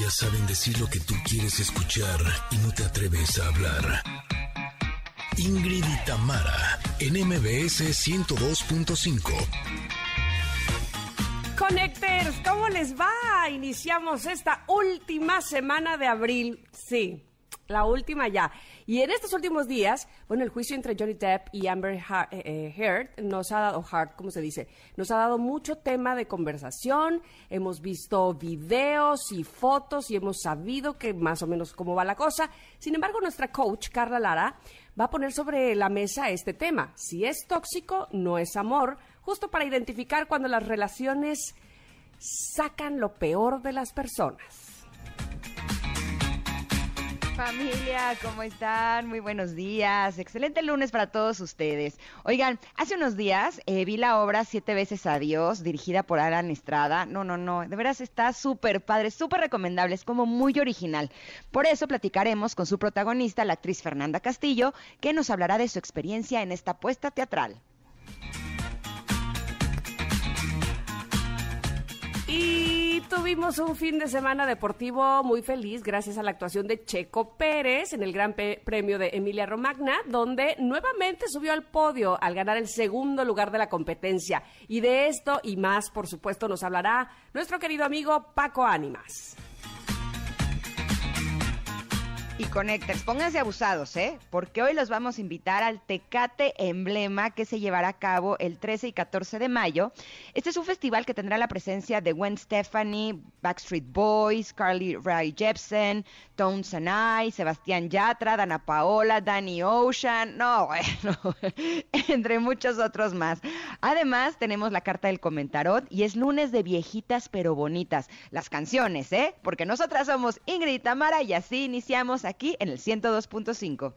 Ellas saben decir lo que tú quieres escuchar y no te atreves a hablar. Ingrid y Tamara, en MBS 102.5. Connectors, ¿cómo les va? Iniciamos esta última semana de abril. Sí, la última ya. Y en estos últimos días, bueno, el juicio entre Johnny Depp y Amber eh, eh, Heard nos ha dado, Heard, ¿cómo se dice? Nos ha dado mucho tema de conversación. Hemos visto videos y fotos y hemos sabido que más o menos cómo va la cosa. Sin embargo, nuestra coach, Carla Lara, va a poner sobre la mesa este tema. Si es tóxico, no es amor, justo para identificar cuando las relaciones sacan lo peor de las personas. Familia, ¿cómo están? Muy buenos días. Excelente lunes para todos ustedes. Oigan, hace unos días eh, vi la obra Siete veces Adiós, dirigida por Alan Estrada. No, no, no, de veras está súper padre, súper recomendable, es como muy original. Por eso platicaremos con su protagonista, la actriz Fernanda Castillo, que nos hablará de su experiencia en esta puesta teatral. Y tuvimos un fin de semana deportivo muy feliz gracias a la actuación de Checo Pérez en el Gran Premio de Emilia Romagna, donde nuevamente subió al podio al ganar el segundo lugar de la competencia. Y de esto y más, por supuesto, nos hablará nuestro querido amigo Paco Ánimas y Connectors. Pónganse abusados, ¿eh? Porque hoy los vamos a invitar al Tecate Emblema que se llevará a cabo el 13 y 14 de mayo. Este es un festival que tendrá la presencia de Gwen Stefani, Backstreet Boys, Carly Rae Jepsen, Tones and I, Sebastián Yatra, Dana Paola, Danny Ocean, no, bueno, entre muchos otros más. Además, tenemos la carta del comentarot y es lunes de viejitas pero bonitas. Las canciones, ¿eh? Porque nosotras somos Ingrid y Tamara y así iniciamos aquí en el 102.5.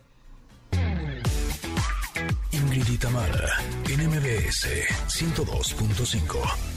Ingrid y Tamara, NMBS 102.5.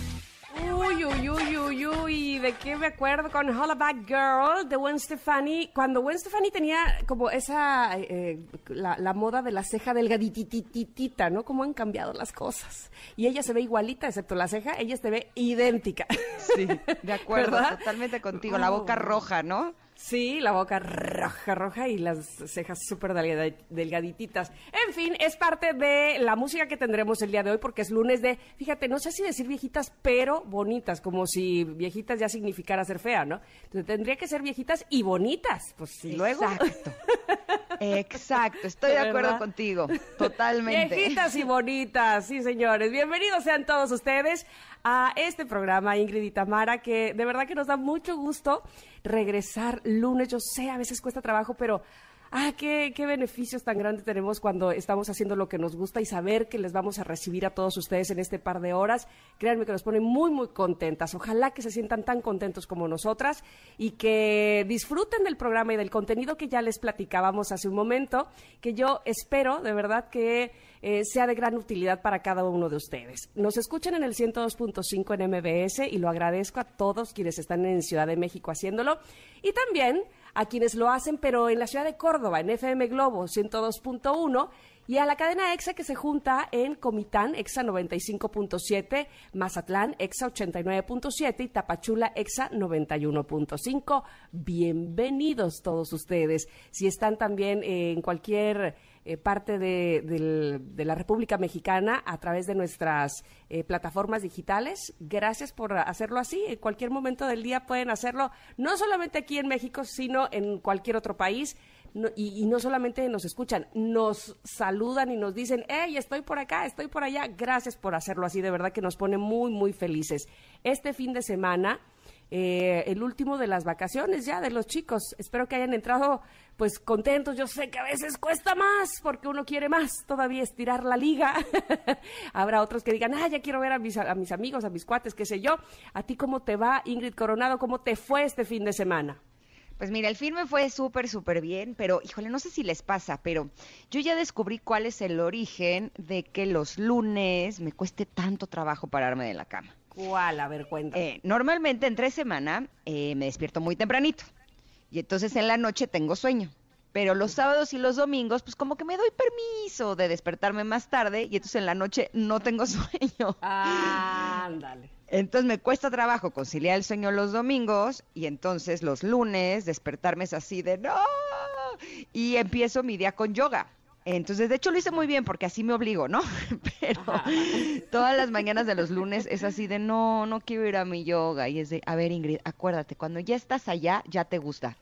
Uy, uy, uy, uy, uy, ¿de qué me acuerdo? Con Hollaback Girl de Gwen Stefani. Cuando Gwen Stefani tenía como esa, eh, la, la, moda de la ceja delgaditititita, ¿no? Cómo han cambiado las cosas. Y ella se ve igualita, excepto la ceja, ella se ve idéntica. Sí, de acuerdo, totalmente contigo. La boca roja, ¿no? Sí, la boca roja, roja y las cejas súper delgadititas. En fin, es parte de la música que tendremos el día de hoy porque es lunes de, fíjate, no sé si decir viejitas, pero bonitas, como si viejitas ya significara ser fea, ¿no? Entonces tendría que ser viejitas y bonitas, pues sí, luego. Exacto. Exacto, estoy de acuerdo contigo, totalmente. Viejitas y bonitas, sí, señores. Bienvenidos sean todos ustedes a este programa, Ingrid y Tamara, que de verdad que nos da mucho gusto regresar lunes. Yo sé, a veces cuesta trabajo, pero ah, qué, qué beneficios tan grandes tenemos cuando estamos haciendo lo que nos gusta y saber que les vamos a recibir a todos ustedes en este par de horas. Créanme que nos pone muy, muy contentas. Ojalá que se sientan tan contentos como nosotras y que disfruten del programa y del contenido que ya les platicábamos hace un momento, que yo espero de verdad que eh, sea de gran utilidad para cada uno de ustedes. Nos escuchan en el 102.5 en MBS y lo agradezco a todos quienes están en Ciudad de México haciéndolo y también a quienes lo hacen, pero en la ciudad de Córdoba, en FM Globo 102.1 y a la cadena EXA que se junta en Comitán, EXA 95.7, Mazatlán, EXA 89.7 y Tapachula, EXA 91.5. Bienvenidos todos ustedes. Si están también en cualquier eh, parte de, la República Mexicana a través de nuestras eh, plataformas digitales. Gracias por hacerlo así. En cualquier momento del día pueden hacerlo, no solamente aquí en México, sino en cualquier otro país. y, y, no solamente nos escuchan, nos saludan y nos dicen, hey, estoy por acá, estoy por allá. Gracias por hacerlo así, de verdad que nos pone muy, muy felices. Este fin de semana eh, el último de las vacaciones ya de los chicos. Espero que hayan entrado pues contentos. Yo sé que a veces cuesta más porque uno quiere más todavía estirar la liga. Habrá otros que digan, ah, ya quiero ver a mis, a mis amigos, a mis cuates, qué sé yo. ¿A ti cómo te va, Ingrid Coronado? ¿Cómo te fue este fin de semana? Pues mira, el filme fue súper, súper bien, pero híjole, no sé si les pasa, pero yo ya descubrí cuál es el origen de que los lunes me cueste tanto trabajo pararme de la cama. ¿Cuál? A ver, cuenta. Eh, normalmente entre semana eh, me despierto muy tempranito y entonces en la noche tengo sueño. pero los sábados y los domingos, pues como que me doy permiso de despertarme más tarde y entonces en la noche no tengo sueño. Ándale. Entonces me cuesta trabajo conciliar el sueño los domingos y entonces los lunes despertarme es así de no. Y empiezo mi día con yoga. Entonces, de hecho lo hice muy bien porque así me obligo, ¿no? Pero todas las mañanas de los lunes es así de no, no quiero ir a mi yoga. Y es de, a ver Ingrid, acuérdate, cuando ya estás allá, ya te gusta.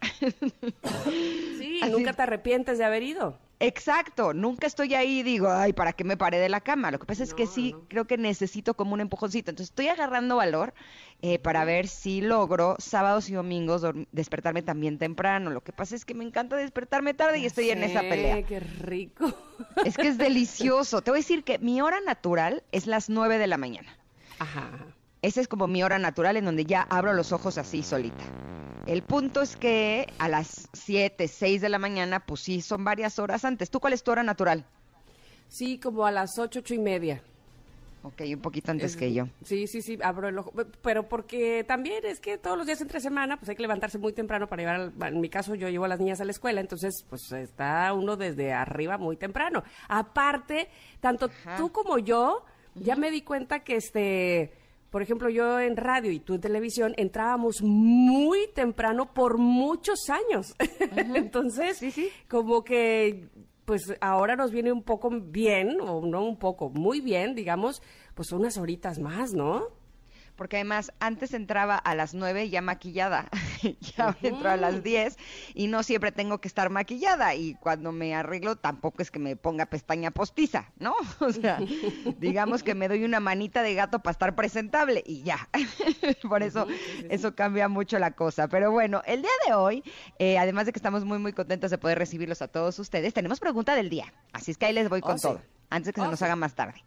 Sí, nunca te arrepientes de haber ido. Exacto, nunca estoy ahí y digo, ay, ¿para qué me paré de la cama? Lo que pasa es que sí, creo que necesito como un empujoncito. Entonces estoy agarrando valor eh, para ver si logro sábados y domingos despertarme también temprano. Lo que pasa es que me encanta despertarme tarde y estoy en esa pelea. qué rico. Es que es delicioso. Te voy a decir que mi hora natural es las nueve de la mañana. Ajá. Esa es como mi hora natural en donde ya abro los ojos así solita. El punto es que a las 7, 6 de la mañana, pues sí, son varias horas antes. ¿Tú cuál es tu hora natural? Sí, como a las 8, 8 y media. Ok, un poquito antes que yo. Sí, sí, sí, abro el ojo. Pero porque también es que todos los días entre semana, pues hay que levantarse muy temprano para llevar, en mi caso yo llevo a las niñas a la escuela, entonces pues está uno desde arriba muy temprano. Aparte, tanto tú como yo, ya me di cuenta que este por ejemplo, yo en radio y tú en televisión entrábamos muy temprano por muchos años. Entonces, como que pues ahora nos viene un poco bien, o no un poco, muy bien, digamos, pues unas horitas más, ¿no? Porque además antes entraba a las 9 ya maquillada, ya entro a las 10 y no siempre tengo que estar maquillada y cuando me arreglo tampoco es que me ponga pestaña postiza, ¿no? O sea, digamos que me doy una manita de gato para estar presentable y ya. Por eso eso cambia mucho la cosa. Pero bueno, el día de hoy, eh, además de que estamos muy muy contentos de poder recibirlos a todos ustedes, tenemos pregunta del día. Así es que ahí les voy con oh, todo antes de que se nos haga más tarde.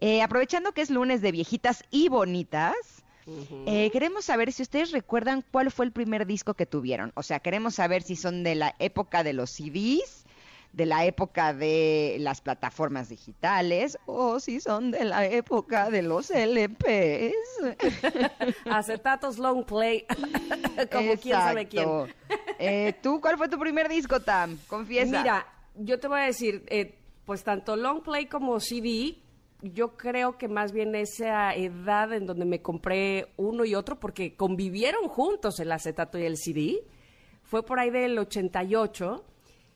Eh, aprovechando que es lunes de viejitas y bonitas, eh, queremos saber si ustedes recuerdan cuál fue el primer disco que tuvieron. O sea, queremos saber si son de la época de los CDs, de la época de las plataformas digitales o si son de la época de los LPs. Acetatos long play, como quién sabe quién. Eh, ¿Tú cuál fue tu primer disco, Tam? Confiesa. Mira, yo te voy a decir, eh, pues tanto long play como CD, yo creo que más bien esa edad en donde me compré uno y otro, porque convivieron juntos el acetato y el CD, fue por ahí del 88,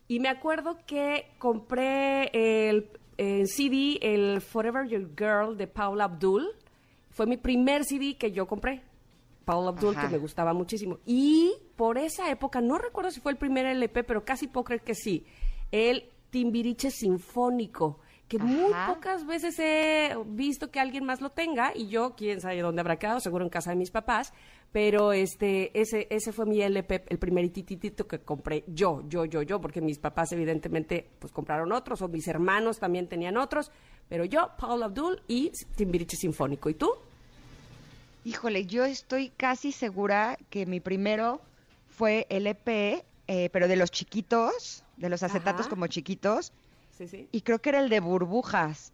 y me acuerdo que compré el, CD, el Forever Your Girl de Paula Abdul, fue mi primer CD que yo compré. Paula Abdul, que me gustaba muchísimo. Y por esa época, no recuerdo si fue el primer LP, pero casi puedo creer que sí, el Timbiriche Sinfónico, que muy pocas veces he visto que alguien más lo tenga y yo, quién sabe dónde habrá quedado, seguro en casa de mis papás, pero este ese ese fue mi LP, el primer tititito que compré yo, yo, yo, yo, porque mis papás evidentemente pues compraron otros o mis hermanos también tenían otros, pero yo, Paul Abdul y Timbiriche Sinfónico. ¿Y tú? Híjole, yo estoy casi segura que mi primero fue LP, eh, pero de los chiquitos, de los acetatos como chiquitos. Sí, sí. Y creo que era el de burbujas.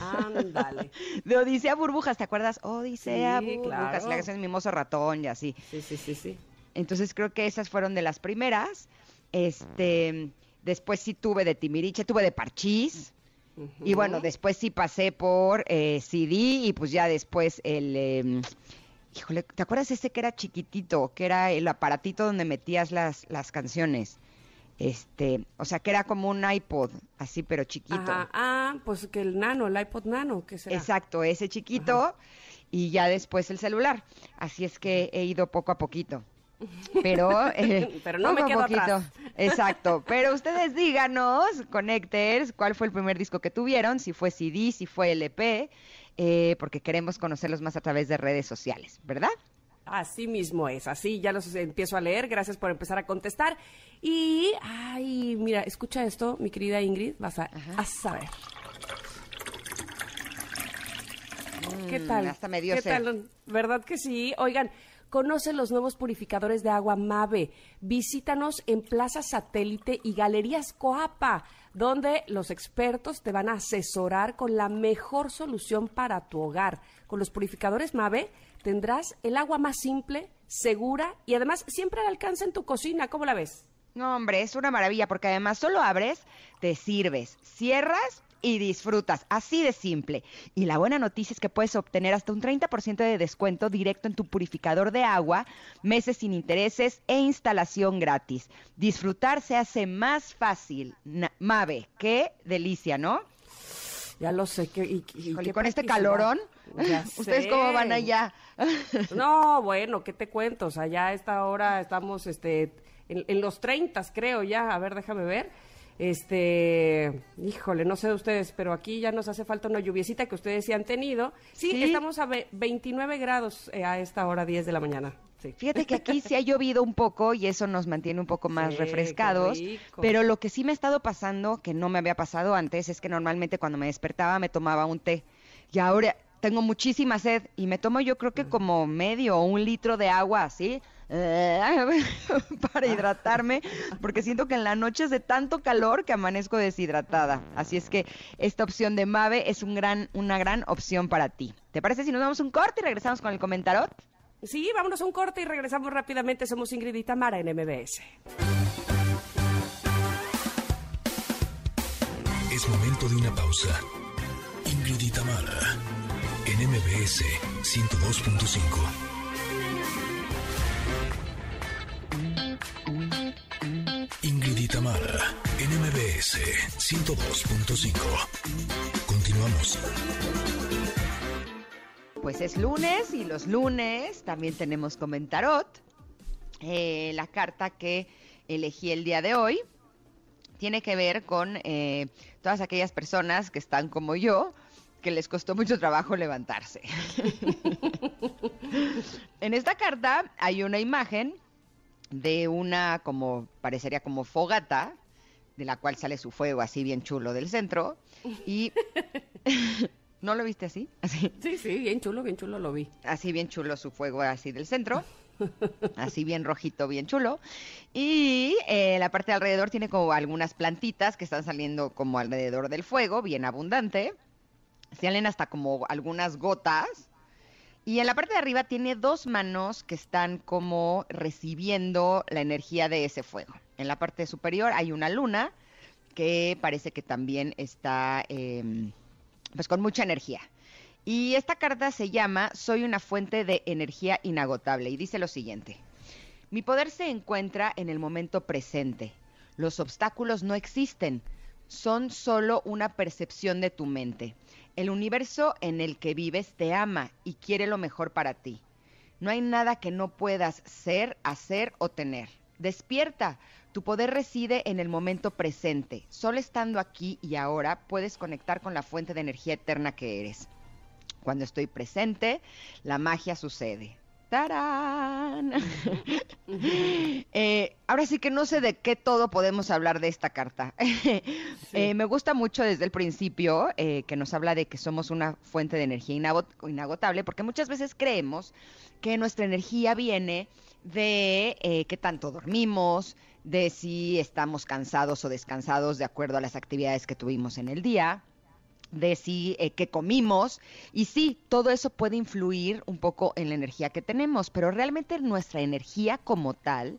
Ándale. de Odisea Burbujas, ¿te acuerdas? Odisea Burbujas, la canción Mimoso Ratón y así. Sí, sí, sí, sí. Entonces creo que esas fueron de las primeras. Este, después sí tuve de Timiriche, tuve de Parchís. Y bueno, después sí pasé por eh, CD y pues ya después el... Em, híjole, ¿te acuerdas ese que era chiquitito? Que era el aparatito donde metías las, las canciones. Este, o sea, que era como un iPod, así pero chiquito. Ah, pues que el nano, el iPod nano, que será. Exacto, ese chiquito y ya después el celular. Así es que he ido poco a poquito. Pero, eh, pero no me quedo poquito. Exacto. Pero ustedes díganos, Connectors, cuál fue el primer disco que tuvieron, si fue CD, si fue LP, eh, porque queremos conocerlos más a través de redes sociales, ¿verdad? Así mismo es, así ya los empiezo a leer, gracias por empezar a contestar. Y, ay, mira, escucha esto, mi querida Ingrid, vas a, saber. ¿Qué mm, tal? Hasta medio ¿Qué tal? ¿Verdad que sí? Oigan, conoce los nuevos purificadores de agua MAVE. Visítanos en Plaza Satélite y Galerías Coapa, donde los expertos te van a asesorar con la mejor solución para tu hogar. Con los purificadores MAVE tendrás el agua más simple, segura y además siempre al alcance en tu cocina. ¿Cómo la ves? No, hombre, es una maravilla porque además solo abres, te sirves, cierras y disfrutas. Así de simple. Y la buena noticia es que puedes obtener hasta un 30% de descuento directo en tu purificador de agua, meses sin intereses e instalación gratis. Disfrutar se hace más fácil. Mave, qué delicia, ¿no? Ya lo sé. Que, y, con este calorón, ¿ustedes cómo van allá? no, bueno, ¿qué te cuento? O sea, ya a esta hora estamos este, en, en los 30, creo ya. A ver, déjame ver. Este, híjole, no sé de ustedes, pero aquí ya nos hace falta una lluviecita que ustedes sí han tenido. Sí, estamos a 29 grados eh, a esta hora 10 de la mañana. Fíjate que aquí sí ha llovido un poco y eso nos mantiene un poco más refrescados. Pero lo que sí me ha estado pasando, que no me había pasado antes, es que normalmente cuando me despertaba me tomaba un té. Y ahora tengo muchísima sed y me tomo yo creo que como medio o un litro de agua, así para hidratarme, porque siento que en la noche es de tanto calor que amanezco deshidratada. Así es que esta opción de Mave es un gran, una gran opción para ti. ¿Te parece si nos damos un corte y regresamos con el comentarot? Sí, vámonos a un corte y regresamos rápidamente. Somos Ingrid y Tamara en MBS. Es momento de una pausa. Ingrid y Tamara en MBS 102.5. Ingrid Tamara, NMBS 102.5. Continuamos. Pues es lunes y los lunes también tenemos comentarot. Eh, la carta que elegí el día de hoy tiene que ver con eh, todas aquellas personas que están como yo, que les costó mucho trabajo levantarse. en esta carta hay una imagen de una como parecería como fogata de la cual sale su fuego así bien chulo del centro y ¿No lo viste así? así? Sí, sí, bien chulo, bien chulo lo vi. Así bien chulo su fuego así del centro. así bien rojito, bien chulo. Y eh, la parte de alrededor tiene como algunas plantitas que están saliendo como alrededor del fuego, bien abundante. Salen hasta como algunas gotas y en la parte de arriba tiene dos manos que están como recibiendo la energía de ese fuego. En la parte superior hay una luna que parece que también está em, pues con mucha energía. Y esta carta se llama Soy una fuente de energía inagotable y dice lo siguiente. Mi poder se encuentra en el momento presente. Los obstáculos no existen, son solo una percepción de tu mente. El universo en el que vives te ama y quiere lo mejor para ti. No hay nada que no puedas ser, hacer o tener. Despierta. Tu poder reside en el momento presente. Solo estando aquí y ahora puedes conectar con la fuente de energía eterna que eres. Cuando estoy presente, la magia sucede. ¡Tarán! Eh, ahora sí que no sé de qué todo podemos hablar de esta carta. Eh, me gusta mucho desde el principio eh, que nos habla de que somos una fuente de energía inagotable, porque muchas veces creemos que nuestra energía viene de qué tanto dormimos, de si estamos cansados o descansados de acuerdo a las actividades que tuvimos en el día de si eh, que comimos. Y sí, todo eso puede influir un poco en la energía que tenemos, pero realmente nuestra energía como tal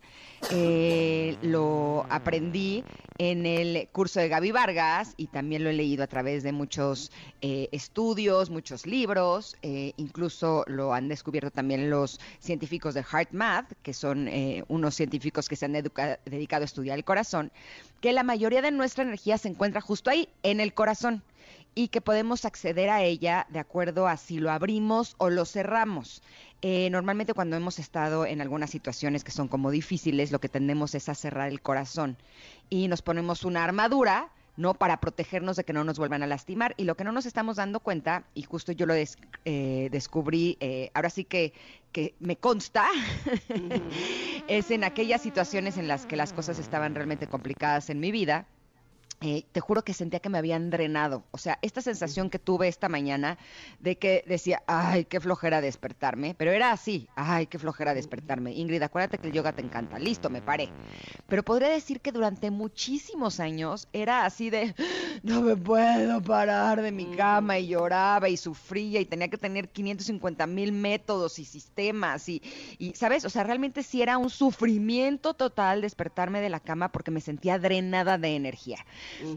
eh, lo aprendí en el curso de Gaby Vargas y también lo he leído a través de muchos eh, estudios, muchos libros, incluso lo han descubierto también los científicos de HeartMath, que son unos científicos que se han dedicado a estudiar el corazón, que la mayoría de nuestra energía se encuentra justo ahí, en el corazón y que podemos acceder a ella de acuerdo a si lo abrimos o lo cerramos. Eh, normalmente cuando hemos estado en algunas situaciones que son como difíciles, lo que tendemos es a cerrar el corazón y nos ponemos una armadura ¿no? Para protegernos de que no nos vuelvan a lastimar. Y lo que no nos estamos dando cuenta, y justo yo lo eh, descubrí, eh, ahora sí que, que me consta, es en aquellas situaciones en las que las cosas estaban realmente complicadas en mi vida, eh, te juro que sentía que me habían drenado. O sea, esta sensación que tuve esta mañana de que decía, ay, qué flojera despertarme, pero era así, ay, qué flojera despertarme. Ingrid, acuérdate que el yoga te encanta. Listo, me paré. Pero podría decir que durante muchísimos años era así de, no me puedo parar de mi cama y lloraba y sufría y tenía que tener 550 mil métodos y sistemas y, y, ¿sabes? O sea, realmente sí era un sufrimiento total despertarme de la cama porque me sentía drenada de energía.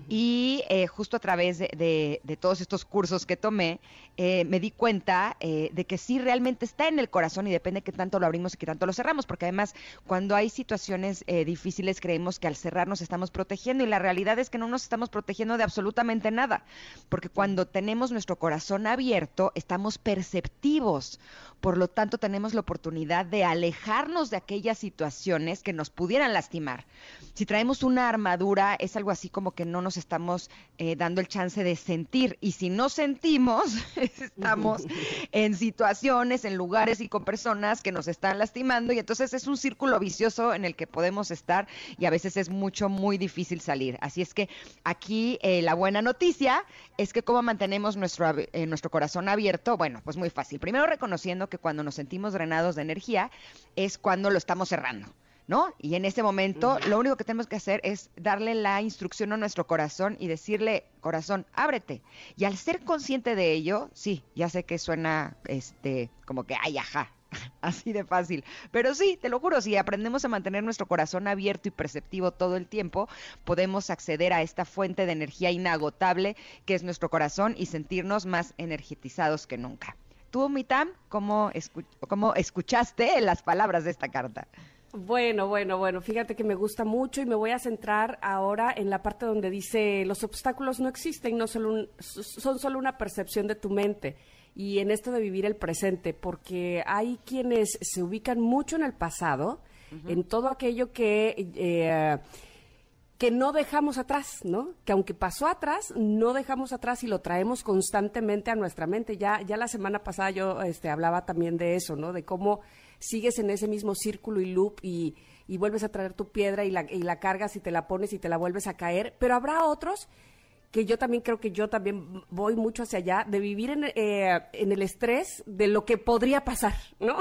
Y eh, justo a través de, todos estos cursos que tomé, eh, me di cuenta eh, de que sí realmente está en el corazón y depende de qué tanto lo abrimos y qué tanto lo cerramos, porque además cuando hay situaciones difíciles creemos que al cerrarnos estamos protegiendo y la realidad es que no nos estamos protegiendo de absolutamente nada, porque cuando tenemos nuestro corazón abierto estamos perceptivos, por lo tanto tenemos la oportunidad de alejarnos de aquellas situaciones que nos pudieran lastimar. Si traemos una armadura es algo así como que no nos estamos eh, dando el chance de sentir. Y si no sentimos, estamos en situaciones, en lugares y con personas que nos están lastimando. Y entonces es un círculo vicioso en el que podemos estar y a veces es mucho, muy difícil salir. Así es que aquí eh, la buena noticia es que cómo mantenemos nuestro, eh, nuestro corazón abierto. Bueno, pues muy fácil. Primero reconociendo que cuando nos sentimos drenados de energía es cuando lo estamos cerrando. ¿No? Y en ese momento lo único que tenemos que hacer es darle la instrucción a nuestro corazón y decirle, corazón, ábrete. Y al ser consciente de ello, sí, ya sé que suena este como que ay, ajá, así de fácil. Pero sí, te lo juro, si aprendemos a mantener nuestro corazón abierto y perceptivo todo el tiempo, podemos acceder a esta fuente de energía inagotable que es nuestro corazón y sentirnos más energetizados que nunca. Tú, Mitam, ¿cómo, cómo escuchaste las palabras de esta carta? Bueno, bueno, bueno, fíjate que me gusta mucho y me voy a centrar ahora en la parte donde dice los obstáculos no existen, no solo son solo una percepción de tu mente y en esto de vivir el presente, porque hay quienes se ubican mucho en el pasado, en todo aquello que... Eh, que no dejamos atrás, ¿no? Que aunque pasó atrás, no dejamos atrás y lo traemos constantemente a nuestra mente. Ya, ya la semana pasada yo este, hablaba también de eso, ¿no? De cómo sigues en ese mismo círculo y loop y, vuelves a traer tu piedra y la, y la cargas y te la pones y te la vuelves a caer, pero habrá otros que yo también creo que yo también voy mucho hacia allá, de vivir en, eh, en el estrés de lo que podría pasar, ¿no?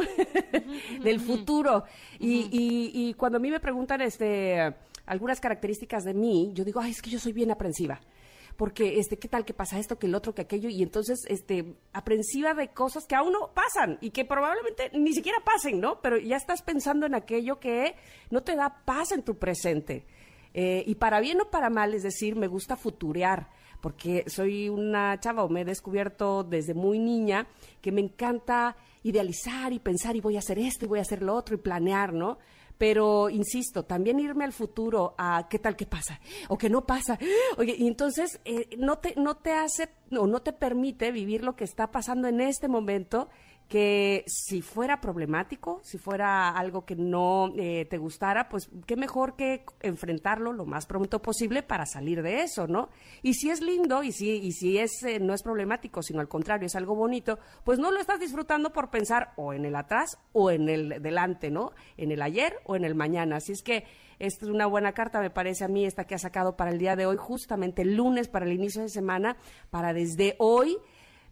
Del futuro. y, y, y, cuando a mí me preguntan este, algunas características de mí, yo digo, ay, es que yo soy bien aprensiva porque este, qué tal que pasa esto, que el otro, que aquello, y entonces este, aprensiva de cosas que aún no pasan y que probablemente ni siquiera pasen, ¿no? Pero ya estás pensando en aquello que no te da paz en tu presente. Eh, y para bien o para mal, es decir, me gusta futurear porque soy una chava o me he descubierto desde muy niña que me encanta idealizar y pensar y voy a hacer esto y voy a hacer lo otro y planear, ¿no? Pero, insisto, también irme al futuro a qué tal que pasa o que no pasa. Oye, y entonces eh, no, te, no te hace o no te permite vivir lo que está pasando en este momento que si fuera problemático, si fuera algo que no eh, te gustara, pues qué mejor que enfrentarlo lo más pronto posible para salir de eso, ¿no? Y si es lindo y si, y si es, eh, no es problemático, sino al contrario, es algo bonito, pues no lo estás disfrutando por pensar o en el atrás o en el delante, ¿no? En el ayer o en el mañana. Así es que esta es una buena carta, me parece a mí, esta que ha sacado para el día de hoy, justamente el lunes, para el inicio de semana, para desde hoy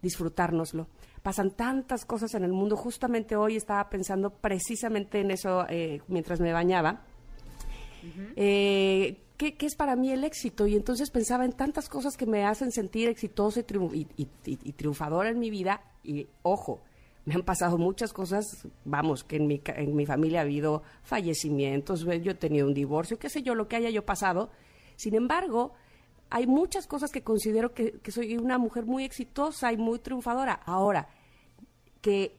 disfrutárnoslo pasan tantas cosas en el mundo. Justamente hoy estaba pensando precisamente en eso eh, mientras me bañaba. Eh, ¿qué, es para mí el éxito? Y entonces pensaba en tantas cosas que me hacen sentir exitoso y, y, triunfadora en mi vida. Y ojo, me han pasado muchas cosas, vamos, que en mi, en mi familia ha habido fallecimientos, yo he tenido un divorcio, qué sé yo, lo que haya yo pasado. Sin embargo, hay muchas cosas que considero que, que soy una mujer muy exitosa y muy triunfadora. Ahora, que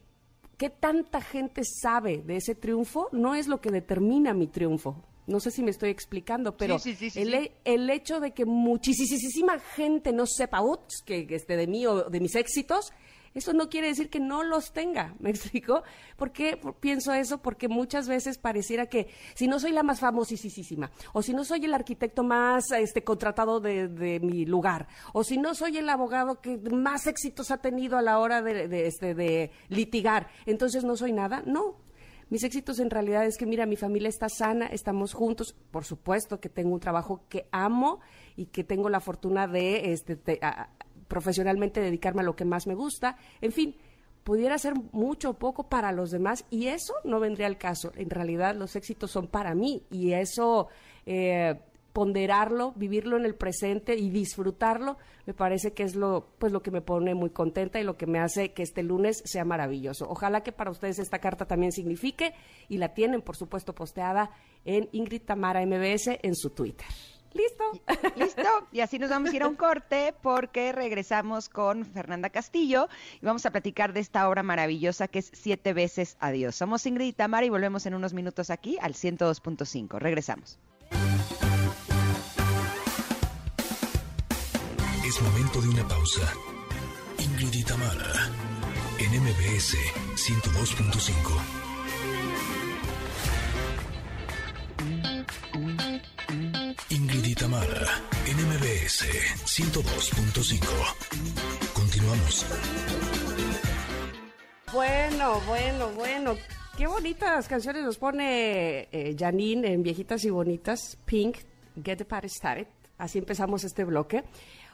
qué tanta gente sabe de ese triunfo no es lo que determina mi triunfo. No sé si me estoy explicando, pero el, el, hecho de que muchísima gente no sepa ups, que, este, de mí o de mis éxitos, eso no quiere decir que no los tenga, ¿me explico? ¿Por qué pienso eso? Porque muchas veces pareciera que si no soy la más famosísima, o si no soy el arquitecto más este, contratado de, mi lugar, o si no soy el abogado que más éxitos ha tenido a la hora de, este, de litigar, entonces no soy nada. No, Mis éxitos en realidad es que, mira, mi familia está sana, estamos juntos, por supuesto que tengo un trabajo que amo y que tengo la fortuna de, este, profesionalmente dedicarme a lo que más me gusta, en fin, pudiera ser mucho o poco para los demás y eso no vendría al caso. En realidad los éxitos son para mí y eso eh, ponderarlo, vivirlo en el presente y disfrutarlo, me parece que es lo, pues lo que me pone muy contenta y lo que me hace que este lunes sea maravilloso. Ojalá que para ustedes esta carta también signifique y la tienen, por supuesto, posteada en Ingrid Tamara MBS en su Twitter. ¿Listo? Listo. Y así nos vamos a ir a un corte porque regresamos con Fernanda Castillo y vamos a platicar de esta obra maravillosa que es Siete veces Adiós. Somos Ingrid y Tamara y volvemos en unos minutos aquí al 102.5. Regresamos. Es momento de una pausa. Ingrid y Tamara, en MBS 102.5. Ingrid y Tamara, en MBS 102.5. Continuamos. Bueno, bueno, bueno. Qué bonitas canciones nos pone eh, Janine en Viejitas y Bonitas. Pink, Get the Party Started. Así empezamos este bloque.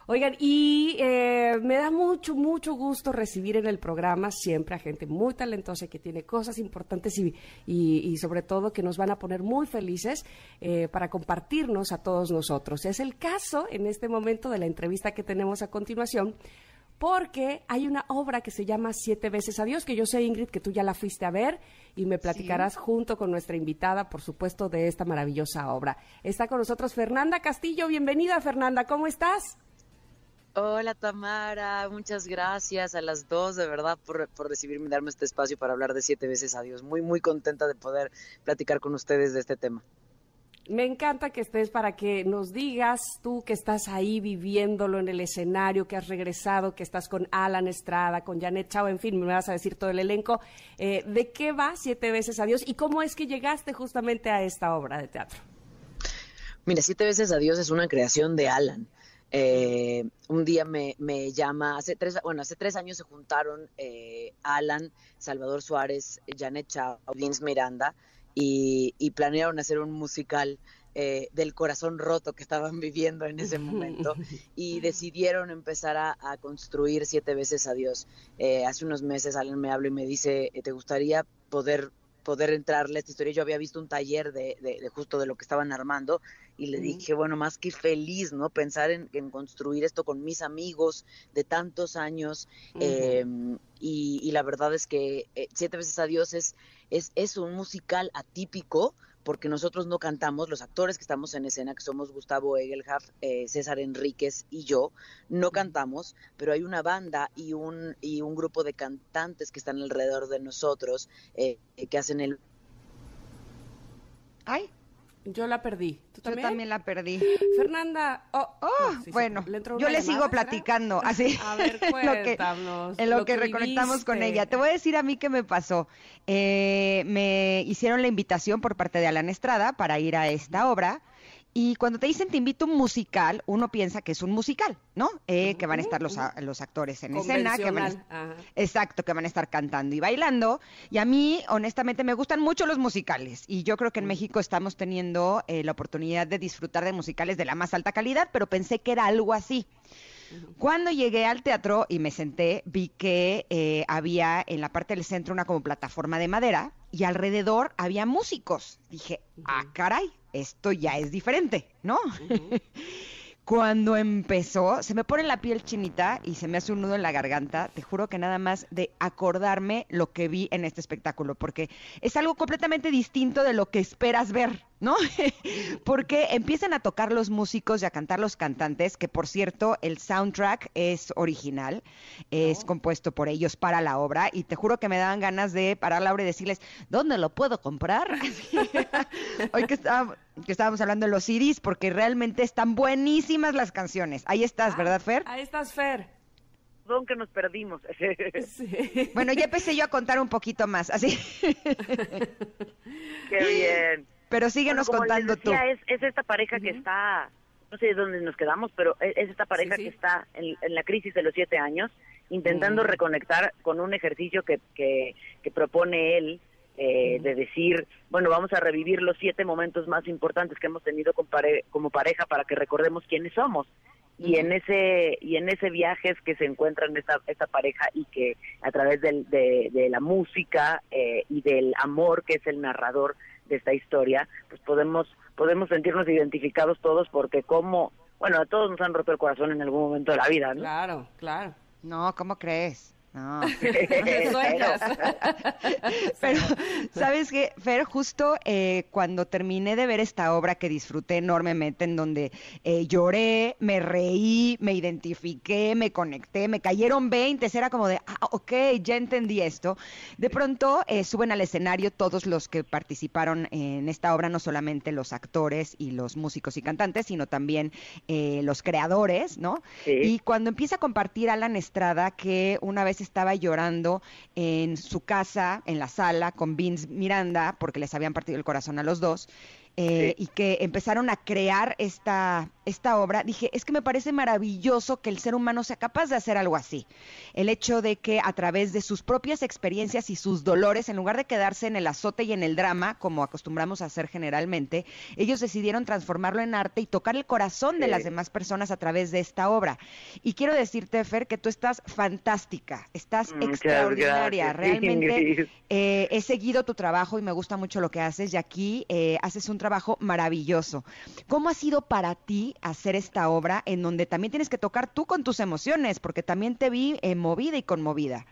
Oigan, y eh, me da mucho, mucho gusto recibir en el programa siempre a gente muy talentosa que tiene cosas importantes y, y, sobre todo que nos van a poner muy felices eh, para compartirnos a todos nosotros. Es el caso en este momento de la entrevista que tenemos a continuación porque hay una obra que se llama Siete veces a Dios, que yo sé, Ingrid, que tú ya la fuiste a ver y me platicarás junto con nuestra invitada, por supuesto, de esta maravillosa obra. Está con nosotros Fernanda Castillo. Bienvenida, Fernanda. ¿Cómo estás? Hola Tamara, muchas gracias a las dos de verdad por, por recibirme y darme este espacio para hablar de siete veces a Dios. Muy, muy contenta de poder platicar con ustedes de este tema. Me encanta que estés para que nos digas tú que estás ahí viviéndolo en el escenario, que has regresado, que estás con Alan Estrada, con Janet Chao, en fin, me vas a decir todo el elenco. Eh, ¿De qué va Siete veces a Dios y cómo es que llegaste justamente a esta obra de teatro? Mira, Siete veces a Dios es una creación de Alan. Eh, un día me, llama, hace tres, bueno, hace tres años se juntaron eh, Alan, Salvador Suárez, Janet Chao, Vince Miranda y, planearon hacer un musical eh, del corazón roto que estaban viviendo en ese momento y decidieron empezar a, construir siete veces a Dios. hace unos meses Alan me habla y me dice, ¿te gustaría poder poder entrarle a esta historia. Yo había visto un taller de, de, justo de lo que estaban armando y le dije, bueno, más que feliz, ¿no? Pensar en, construir esto con mis amigos de tantos años. Em, y, la verdad es que eh, Siete veces a Dios es, es, es un musical atípico porque nosotros no cantamos, los actores que estamos en escena, que somos Gustavo Egelhaf, eh, César Enríquez y yo, no cantamos, pero hay una banda y un, y un grupo de cantantes que están alrededor de nosotros, eh, que hacen el... Ay, yo la perdí. ¿Tú también? Yo también la perdí. Fernanda, oh, oh bueno, yo le sigo platicando, así. A ver, cuéntanos. en lo que, reconectamos con ella. Te voy a decir a mí qué me pasó. Eh, me hicieron la invitación por parte de Alan Estrada para ir a esta obra y cuando te dicen te invito a un musical, uno piensa que es un musical, ¿no? Eh, que van a estar los, los actores en escena, que van a, exacto, que van a estar cantando y bailando. Y a mí, honestamente, me gustan mucho los musicales. Y yo creo que en México estamos teniendo eh, la oportunidad de disfrutar de musicales de la más alta calidad, pero pensé que era algo así. Cuando llegué al teatro y me senté, vi que eh, había en la parte del centro una como plataforma de madera y alrededor había músicos. Dije, ah, caray, esto ya es diferente, ¿no? Cuando empezó, se me pone la piel chinita y se me hace un nudo en la garganta. Te juro que nada más de acordarme lo que vi en este espectáculo, porque es algo completamente distinto de lo que esperas ver, ¿no? porque empiezan a tocar los músicos y a cantar los cantantes, que por cierto, el soundtrack es original, es oh. compuesto por ellos para la obra, y te juro que me daban ganas de parar la obra y decirles, ¿dónde lo puedo comprar? Hoy que estábamos, que estábamos hablando de los CDs, porque realmente están buenísimas las canciones. Ahí estás, ¿verdad, Fer? Ahí estás, Fer. Perdón que nos perdimos. Bueno, ya empecé yo a contar un poquito más, así. Qué bien. Pero síguenos contando tú. Es, es esta pareja que está, no sé dónde nos quedamos, pero es, esta pareja que está en, la crisis de los siete años, intentando reconectar con un ejercicio que, que, que propone él, eh, de decir, bueno, vamos a revivir los siete momentos más importantes que hemos tenido como pareja para que recordemos quiénes somos. Y en ese y en ese viaje es que se encuentran esta, esta pareja y que a través del, de, la música eh, y del amor que es el narrador de esta historia, pues podemos podemos sentirnos identificados todos porque como, bueno, a todos nos han roto el corazón en algún momento de la vida, ¿no? Claro, claro. No, ¿cómo crees? No. Pero, ¿sabes qué? Fer, justo eh, cuando terminé de ver esta obra que disfruté enormemente, en donde eh, lloré, me reí, me identifiqué, me conecté, me cayeron 20, era como de, ah, ok, ya entendí esto. De pronto eh, suben al escenario todos los que participaron en esta obra, no solamente los actores y los músicos y cantantes, sino también los creadores, ¿no? Y cuando empieza a compartir Alan Estrada, que una vez estaba llorando en su casa, en la sala, con Vince Miranda, porque les habían partido el corazón a los dos. Eh, y que empezaron a crear esta, esta obra, dije, es que me parece maravilloso que el ser humano sea capaz de hacer algo así. El hecho de que a través de sus propias experiencias y sus dolores, en lugar de quedarse en el azote y en el drama, como acostumbramos a hacer generalmente, ellos decidieron transformarlo en arte y tocar el corazón de las demás personas a través de esta obra. Y quiero decirte, Fer, que tú estás fantástica, estás extraordinaria. Realmente eh, he seguido tu trabajo y me gusta mucho lo que haces y aquí eh, haces un trabajo maravilloso. ¿Cómo ha sido para ti hacer esta obra en donde también tienes que tocar tú con tus emociones? Porque también te vi eh, movida y conmovida.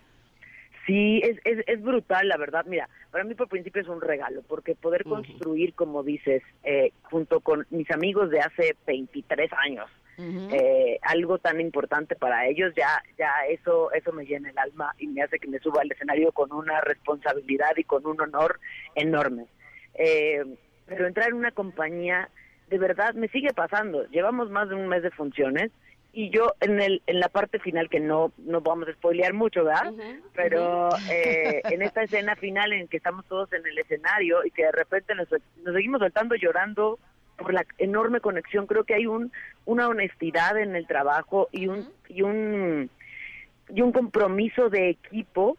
Sí, es, es, es, brutal, la verdad. Mira, para mí por principio es un regalo, porque poder construir, como dices, eh, junto con mis amigos de hace 23 años, eh, algo tan importante para ellos, ya, ya eso, eso me llena el alma y me hace que me suba al escenario con una responsabilidad y con un honor enorme. Eh, pero entrar en una compañía, de verdad, me sigue pasando. Llevamos más de un mes de funciones y yo en el en la parte final que no no vamos a spoilear mucho verdad pero eh, en esta escena final en que estamos todos en el escenario y que de repente nos, nos seguimos soltando llorando por la enorme conexión creo que hay un una honestidad en el trabajo y un y un y un compromiso de equipo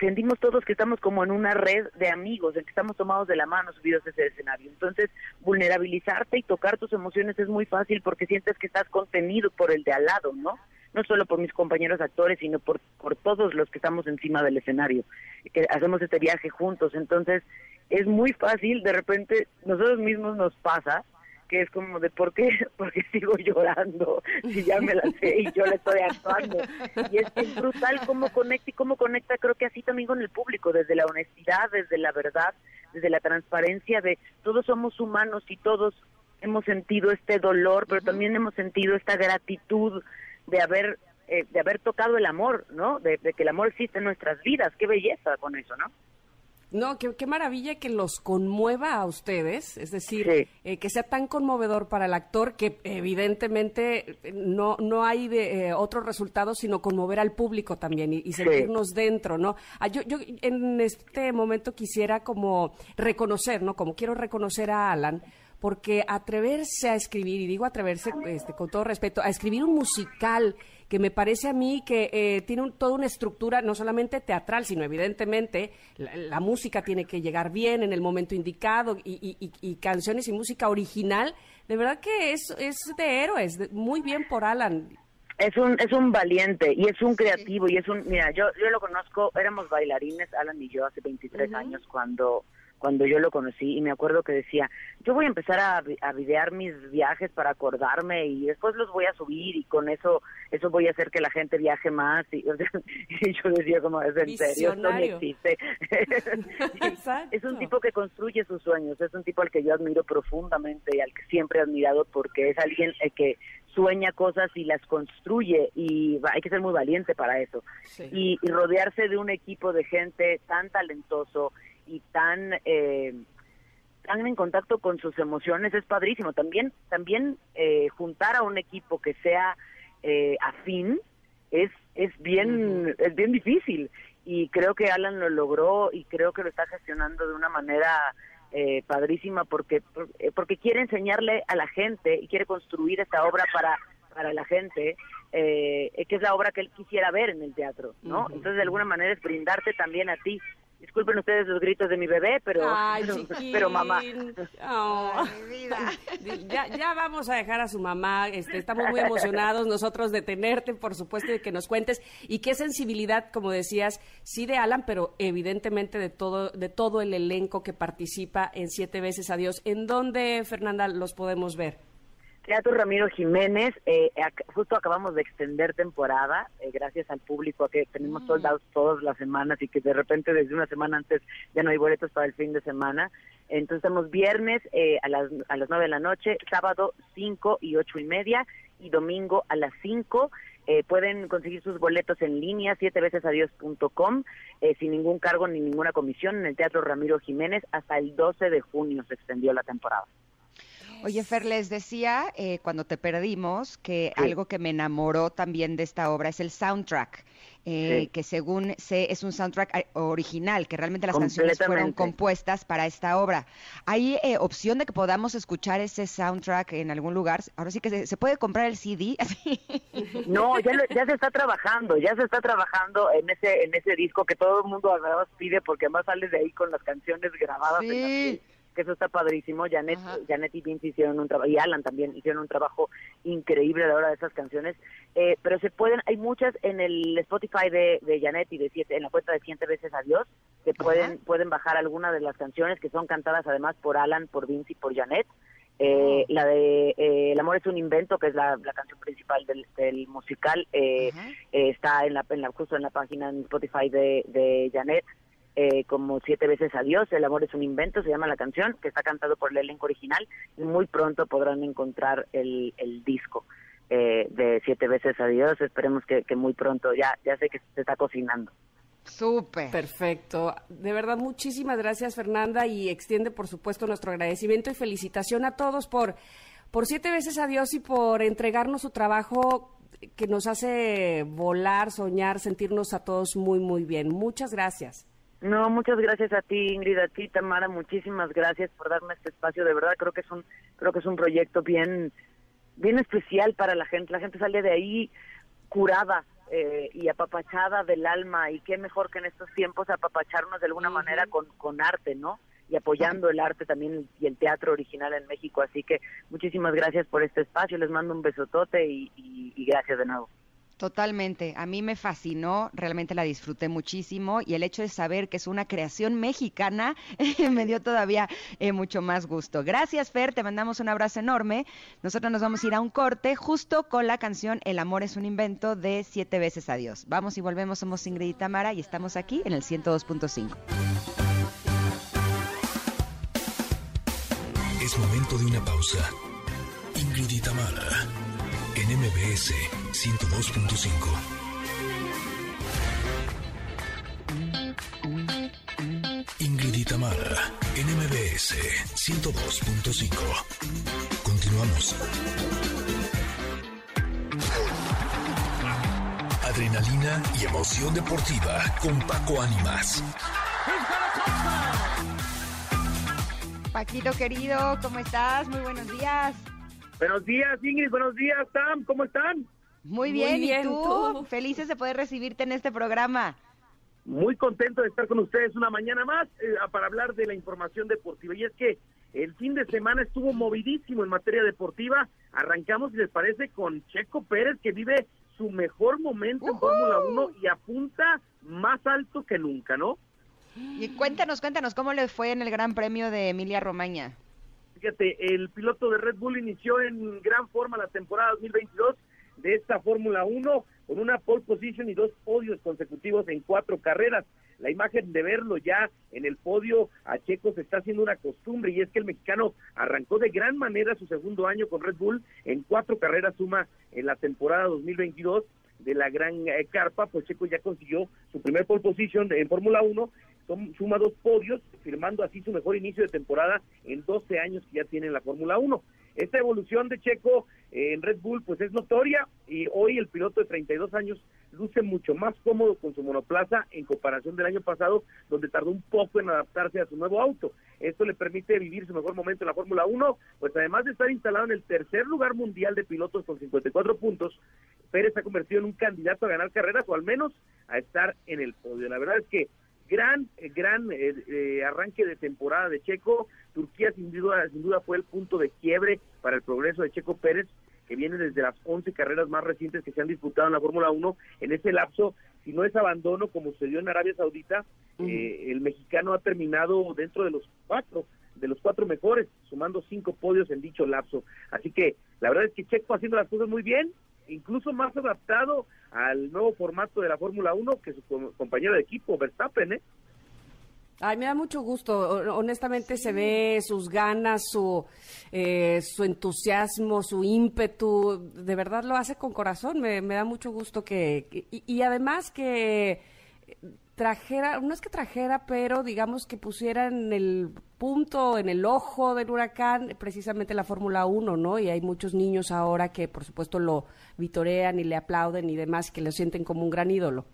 sentimos todos que estamos como en una red de amigos, en que estamos tomados de la mano subidos a ese escenario. Entonces, vulnerabilizarte y tocar tus emociones es muy fácil porque sientes que estás contenido por el de al lado, ¿no? No solo por mis compañeros actores, sino por, por todos los que estamos encima del escenario, que hacemos este viaje juntos. Entonces, es muy fácil, de repente, nosotros mismos nos pasa que es como de por qué, porque sigo llorando si ya me la sé y yo le estoy actuando. Y es, brutal cómo conecta y cómo conecta, creo que así también con el público, desde la honestidad, desde la verdad, desde la transparencia de todos somos humanos y todos hemos sentido este dolor, pero también hemos sentido esta gratitud de haber eh, de haber tocado el amor, ¿no? De, de que el amor existe en nuestras vidas. Qué belleza con eso, ¿no? No, qué, maravilla que los conmueva a ustedes, es decir, eh, que sea tan conmovedor para el actor que evidentemente eh, no, no hay de, eh, otro resultado sino conmover al público también y, sentirnos dentro, ¿no? Ah, yo, yo en este momento quisiera como reconocer, ¿no? Como quiero reconocer a Alan, porque atreverse a escribir, y digo atreverse este, con todo respeto, a escribir un musical que me parece a mí que eh, tiene toda una estructura no solamente teatral, sino evidentemente la, música tiene que llegar bien en el momento indicado y, canciones y música original. De verdad que es, es de héroes, muy bien por Alan. Es un, es un valiente y es un creativo y es un, mira, yo, yo lo conozco, éramos bailarines, Alan y yo, hace 23 años cuando cuando yo lo conocí y me acuerdo que decía, yo voy a empezar a, a videar mis viajes para acordarme y después los voy a subir y con eso eso voy a hacer que la gente viaje más y, yo decía como es en serio esto no existe es un tipo que construye sus sueños es un tipo al que yo admiro profundamente y al que siempre he admirado porque es alguien eh, que sueña cosas y las construye y hay que ser muy valiente para eso. Y rodearse de un equipo de gente tan talentoso y tan eh, tan en contacto con sus emociones es padrísimo. También también eh, juntar a un equipo que sea eh, afín es es bien es bien difícil. Y creo que Alan lo logró y creo que lo está gestionando de una manera eh, padrísima porque porque quiere enseñarle a la gente y quiere construir esta obra para para la gente eh, que es la obra que él quisiera ver en el teatro no entonces de alguna manera es brindarte también a ti Disculpen ustedes los gritos de mi bebé, pero, Ay, pero, pero mamá. Oh. Ay, mi vida. Ya, ya vamos a dejar a su mamá. Este, estamos muy emocionados nosotros de tenerte, por supuesto, de que nos cuentes. Y qué sensibilidad, como decías, sí de Alan, pero evidentemente de todo, de todo el elenco que participa en Siete veces Adiós. ¿En dónde, Fernanda, los podemos ver? Teatro Ramiro Jiménez, eh, ac- justo acabamos de extender temporada, eh, gracias al público que tenemos soldados todas las semanas y que de repente desde una semana antes ya no hay boletos para el fin de semana. Entonces estamos viernes eh, a las a las nueve de la noche, sábado cinco y ocho y media y domingo a las cinco. Eh, pueden conseguir sus boletos en línea, siete veces adiós.com, eh, sin ningún cargo ni ninguna comisión en el Teatro Ramiro Jiménez. Hasta el 12 de junio se extendió la temporada. Oye, Fer, les decía eh, cuando te perdimos que Sí. algo que me enamoró también de esta obra es el soundtrack, eh, Sí. que según sé es un soundtrack eh, original, que realmente las canciones fueron compuestas para esta obra. ¿Hay eh, opción de que podamos escuchar ese soundtrack en algún lugar? Ahora sí que se, ¿se puede comprar el CD. No, ya, lo- ya se está trabajando, ya se está trabajando en ese en ese disco que todo el mundo además pide porque además sale de ahí con las canciones grabadas en la Sí. piel, que eso está padrísimo. Janet, Ajá. Janet y Vince hicieron un trabajo, y Alan también hicieron un trabajo increíble a la hora de esas canciones. Eh, pero se pueden, hay muchas en el Spotify de, de Janet y de siete, en la cuenta de Siete veces Adiós, que pueden, pueden bajar algunas de las canciones que son cantadas además por Alan, por Vince y por Janet. Eh, la de eh, El amor es un invento, que es la, la canción principal del, del musical, eh, eh, está en la, en la- justo en la página en Spotify de, de Janet, eh, como Siete veces Adiós, El amor es un invento, se llama la canción, que está cantado por el elenco original, y muy pronto podrán encontrar el, el disco eh, de Siete veces Adiós, esperemos que, que muy pronto, ya, ya sé que se está cocinando. Súper. Perfecto. De verdad, muchísimas gracias, Fernanda, y extiende, por supuesto, nuestro agradecimiento y felicitación a todos por, por siete veces adiós y por entregarnos su trabajo que nos hace volar, soñar, sentirnos a todos muy, muy bien. Muchas gracias. No, muchas gracias a ti, Ingrid, a ti, Tamara, muchísimas gracias por darme este espacio. De verdad, creo que es un, creo que es un proyecto bien, bien especial para la gente. La gente sale de ahí curada eh, y apapachada del alma. Y qué mejor que en estos tiempos apapacharnos de alguna manera con, con arte, ¿no? Y apoyando el arte también y el teatro original en México. Así que muchísimas gracias por este espacio. Les mando un besotote y, y, y gracias de nuevo. Totalmente, a mí me fascinó, realmente la disfruté muchísimo y el hecho de saber que es una creación mexicana me dio todavía eh, mucho más gusto. Gracias Fer, te mandamos un abrazo enorme. Nosotros nos vamos a ir a un corte justo con la canción El amor es un invento de Siete veces adiós. Vamos y volvemos, somos Ingrid y Tamara y estamos aquí en el 102.5. Es momento de una pausa. Ingrid y Tamara, en MBS 102.5. Ingrid y Tamara, en MBS 102.5. Continuamos. Adrenalina y emoción deportiva con Paco Ánimas. Paquito querido, ¿cómo estás? Muy buenos días. Buenos días, Ingrid. Buenos días, Tam. ¿Cómo están? Muy Muy bien, ¿y tú? tú. Felices de poder recibirte en este programa. Muy contento de estar con ustedes una mañana más eh, para hablar de la información deportiva. Y es que el fin de semana estuvo movidísimo en materia deportiva. Arrancamos, si les parece, con Checo Pérez, que vive su mejor momento en. Fórmula 1 y apunta más alto que nunca, ¿no? Y cuéntanos, cuéntanos, ¿cómo le fue en el Gran Premio de Emilia Romagna? Fíjate, el piloto de Red Bull inició en gran forma la temporada 2022 de esta Fórmula 1 con una pole position y dos podios consecutivos en cuatro carreras. La imagen de verlo ya en el podio a Checo se está haciendo una costumbre y es que el mexicano arrancó de gran manera su segundo año con Red Bull en cuatro carreras suma en la temporada 2022 de la gran eh, carpa, pues Checo ya consiguió su primer pole position en Fórmula 1, suma dos podios, firmando así su mejor inicio de temporada en 12 años que ya tiene en la Fórmula 1. Esta evolución de Checo eh, en Red Bull pues es notoria y hoy el piloto de 32 años luce mucho más cómodo con su monoplaza en comparación del año pasado, donde tardó un poco en adaptarse a su nuevo auto. Esto le permite vivir su mejor momento en la Fórmula 1, pues además de estar instalado en el tercer lugar mundial de pilotos con 54 puntos, Pérez se ha convertido en un candidato a ganar carreras o al menos a estar en el podio. La verdad es que gran, gran arranque de temporada de Checo. Turquía sin duda, sin duda fue el punto de quiebre para el progreso de Checo Pérez que viene desde las 11 carreras más recientes que se han disputado en la Fórmula 1. En ese lapso, si no es abandono, como sucedió en Arabia Saudita, eh, el mexicano ha terminado dentro de los cuatro, de los cuatro mejores, sumando cinco podios en dicho lapso. Así que la verdad es que Checo haciendo las cosas muy bien, incluso más adaptado al nuevo formato de la Fórmula 1 que su compañero de equipo, Verstappen, ¿eh? Ay, me da mucho gusto. Honestamente se ve sus ganas, su, eh, su entusiasmo, su ímpetu. De verdad lo hace con corazón. Me, da mucho gusto que... Y, además que trajera, no es que trajera, pero digamos que pusiera en el punto, en el ojo del huracán, precisamente la Fórmula 1, ¿no? Y hay muchos niños ahora que por supuesto lo vitorean y le aplauden y demás, que lo sienten como un gran ídolo.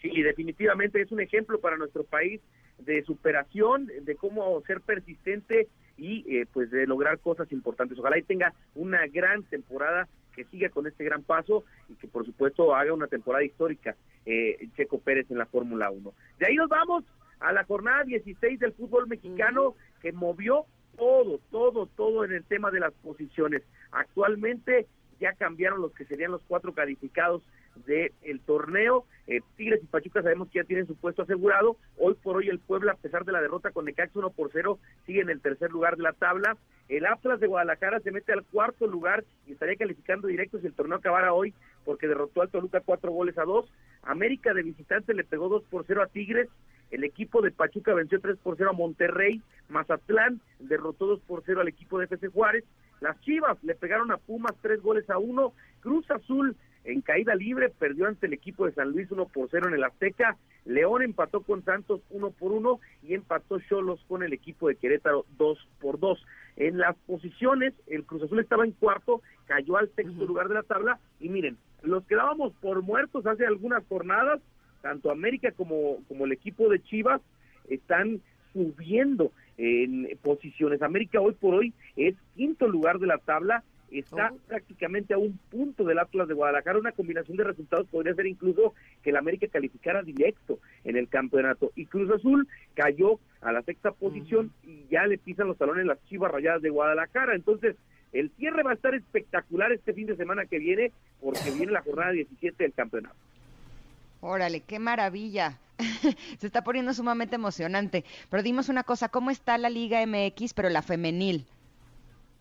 Sí, definitivamente es un ejemplo para nuestro país de superación, de cómo ser persistente y eh, pues de lograr cosas importantes. Ojalá y tenga una gran temporada, que siga con este gran paso y que por supuesto haga una temporada histórica eh, Checo Pérez en la Fórmula 1. De ahí nos vamos a la jornada 16 del fútbol mexicano que movió todo, todo, todo en el tema de las posiciones. Actualmente ya cambiaron los que serían los cuatro calificados del el torneo. Eh, Tigres y Pachuca sabemos que ya tienen su puesto asegurado. Hoy por hoy el Puebla, a pesar de la derrota con Necaxa 1 por 0, sigue en el tercer lugar de la tabla. El Atlas de Guadalajara se mete al cuarto lugar y estaría calificando directo si el torneo acabara hoy porque derrotó al Toluca cuatro goles a dos. América de visitante le pegó 2 por 0 a Tigres. El equipo de Pachuca venció 3 por 0 a Monterrey. Mazatlán derrotó 2 por 0 al equipo de FC Juárez. Las Chivas le pegaron a Pumas 3 goles a 1. Cruz Azul en caída libre perdió ante el equipo de San Luis 1 por 0 en el Azteca. León empató con Santos 1 por 1 y empató Cholos con el equipo de Querétaro 2 por 2. En las posiciones, el Cruz Azul estaba en cuarto, cayó al sexto lugar de la tabla. Y miren, los quedábamos por muertos hace algunas jornadas, tanto América como, como el equipo de Chivas están subiendo en posiciones. América hoy por hoy es quinto lugar de la tabla está oh. prácticamente a un punto del Atlas de Guadalajara. Una combinación de resultados podría ser incluso que el América calificara directo en el campeonato. Y Cruz Azul cayó a la sexta posición y ya le pisan los talones las chivas rayadas de Guadalajara. Entonces, el cierre va a estar espectacular este fin de semana que viene porque viene la jornada 17 del campeonato. Órale, qué maravilla. Se está poniendo sumamente emocionante. Pero dimos una cosa, ¿cómo está la Liga MX, pero la femenil?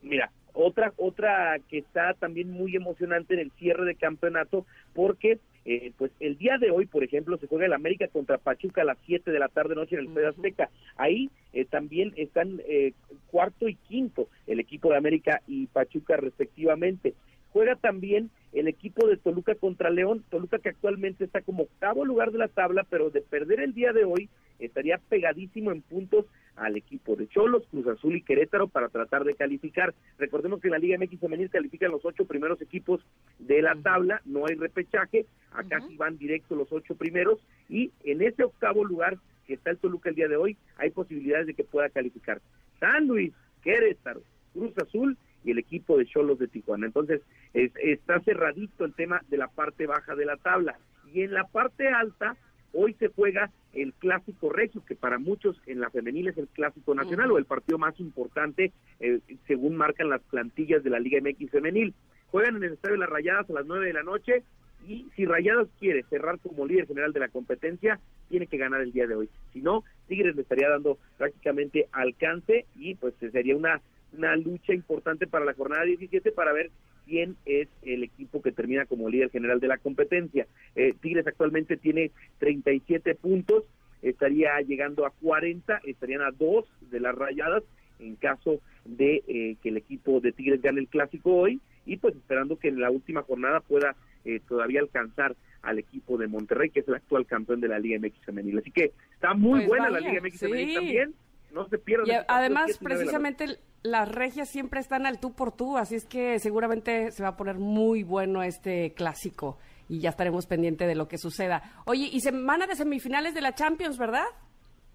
Mira, otra, otra que está también muy emocionante en el cierre de campeonato, porque eh, pues el día de hoy, por ejemplo, se juega el América contra Pachuca a las 7 de la tarde noche en el Estadio Azteca. Ahí eh, también están eh, cuarto y quinto el equipo de América y Pachuca respectivamente. Juega también el equipo de Toluca contra León, Toluca que actualmente está como octavo lugar de la tabla, pero de perder el día de hoy estaría pegadísimo en puntos al equipo de Cholos, Cruz Azul y Querétaro para tratar de calificar. Recordemos que en la Liga MX femenil califican los ocho primeros equipos de la tabla, no hay repechaje, acá sí van directo los ocho primeros y en ese octavo lugar que está el Toluca el día de hoy, hay posibilidades de que pueda calificar San Luis, Querétaro, Cruz Azul y el equipo de Cholos de Tijuana. Entonces, está cerradito el tema de la parte baja de la tabla. Y en la parte alta, hoy se juega el clásico regio, que para muchos en la femenil es el clásico nacional o el partido más importante, eh, según marcan las plantillas de la Liga MX femenil. Juegan en el Estadio de las Rayadas a las 9 de la noche y si Rayadas quiere cerrar como líder general de la competencia, tiene que ganar el día de hoy. Si no, Tigres le estaría dando prácticamente alcance y pues sería una una lucha importante para la jornada 17 para ver quién es el equipo que termina como líder general de la competencia. Eh, Tigres actualmente tiene 37 puntos, estaría llegando a 40, estarían a dos de las rayadas en caso de eh, que el equipo de Tigres gane el clásico hoy y pues esperando que en la última jornada pueda eh, todavía alcanzar al equipo de Monterrey, que es el actual campeón de la Liga MX femenil. Así que está muy pues buena la Liga MX femenil también no se pierdan. Y además, precisamente, las regias siempre están al tú por tú, así es que seguramente se va a poner muy bueno este clásico y ya estaremos pendientes de lo que suceda. Oye, y semana de semifinales de la Champions, ¿verdad?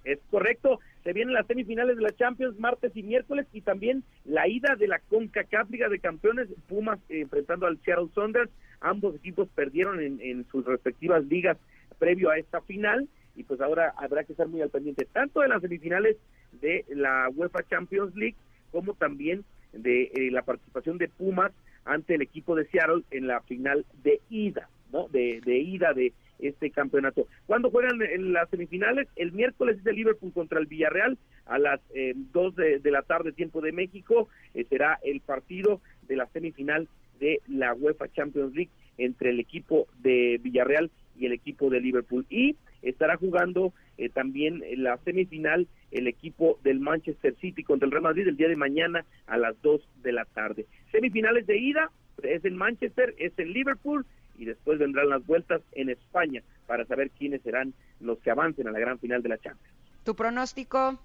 Es correcto, se vienen las semifinales de la Champions martes y miércoles y también la ida de la CONCACAF Liga de Campeones, Pumas eh, enfrentando al Seattle Saunders, ambos equipos perdieron en, en sus respectivas ligas previo a esta final y pues ahora habrá que estar muy al pendiente tanto de las semifinales de la UEFA Champions League como también de eh, la participación de Pumas ante el equipo de Seattle en la final de ida, ¿no? De, de ida de este campeonato. ¿Cuándo juegan en las semifinales? El miércoles es el Liverpool contra el Villarreal a las eh, 2 de, la tarde, tiempo de México. Eh, será el partido de la semifinal de la UEFA Champions League entre el equipo de Villarreal y el equipo de Liverpool. Y estará jugando eh, también en la semifinal el equipo del Manchester City contra el Real Madrid el día de mañana a las 2 de la tarde. Semifinales de ida es en Manchester, es en Liverpool y después vendrán las vueltas en España para saber quiénes serán los que avancen a la gran final de la Champions. ¿Tu pronóstico?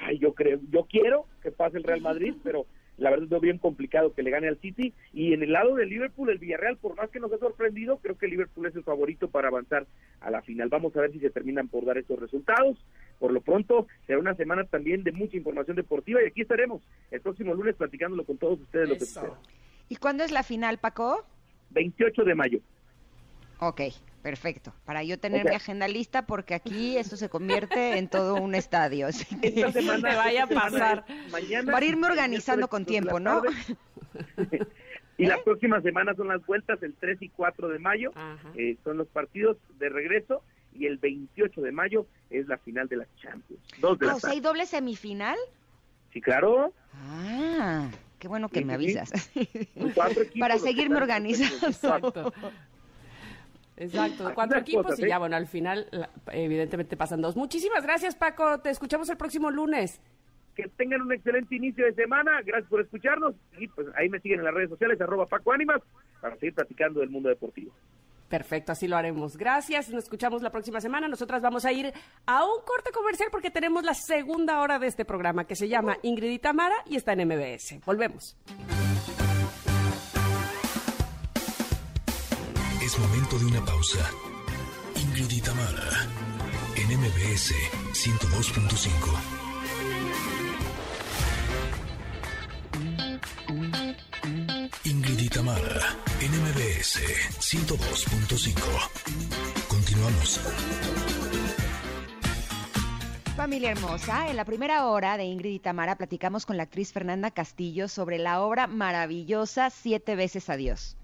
Ay, yo creo, yo quiero que pase el Real Madrid, pero la verdad es bien complicado que le gane al City. Y en el lado del Liverpool, el Villarreal, por más que nos ha sorprendido, creo que el Liverpool es el favorito para avanzar a la final. Vamos a ver si se terminan por dar estos resultados. Por lo pronto, será una semana también de mucha información deportiva y aquí estaremos el próximo lunes platicándolo con todos ustedes lo que suceda. ¿Y cuándo es la final, Paco? 28 de mayo. Ok, perfecto. Para yo tener mi agenda lista, porque aquí esto se convierte en todo un estadio. Esta semana, vaya a pasar. Mañana, Para irme organizando con tiempo, ¿no? y la próxima semana son las vueltas, el 3 y 4 de mayo. Eh, son los partidos de regreso. Y el 28 de mayo es la final de la Champions. Dos de ah, o sea, ¿hay doble semifinal? Sí, claro. Ah. Qué bueno que me avisas. Para seguirme organizando. Exacto. Exacto, cuatro equipos y ya, bueno, al final, evidentemente pasan dos. Muchísimas gracias, Paco. Te escuchamos el próximo lunes. Que tengan un excelente inicio de semana. Gracias por escucharnos. Y pues ahí me siguen en las redes sociales, arroba Paco Ánimas, para seguir platicando del mundo deportivo. Perfecto, así lo haremos. Gracias, nos escuchamos la próxima semana. Nosotras vamos a ir a un corte comercial porque tenemos la segunda hora de este programa que se llama Ingrid y Tamara y está en MBS. Volvemos. De una pausa. Ingrid y Tamara en MBS 102.5. Ingrid y Tamara, NMBS 102.5. Continuamos. Familia hermosa, en la primera hora de Ingrid y Tamara platicamos con la actriz Fernanda Castillo sobre la obra maravillosa Siete veces Adiós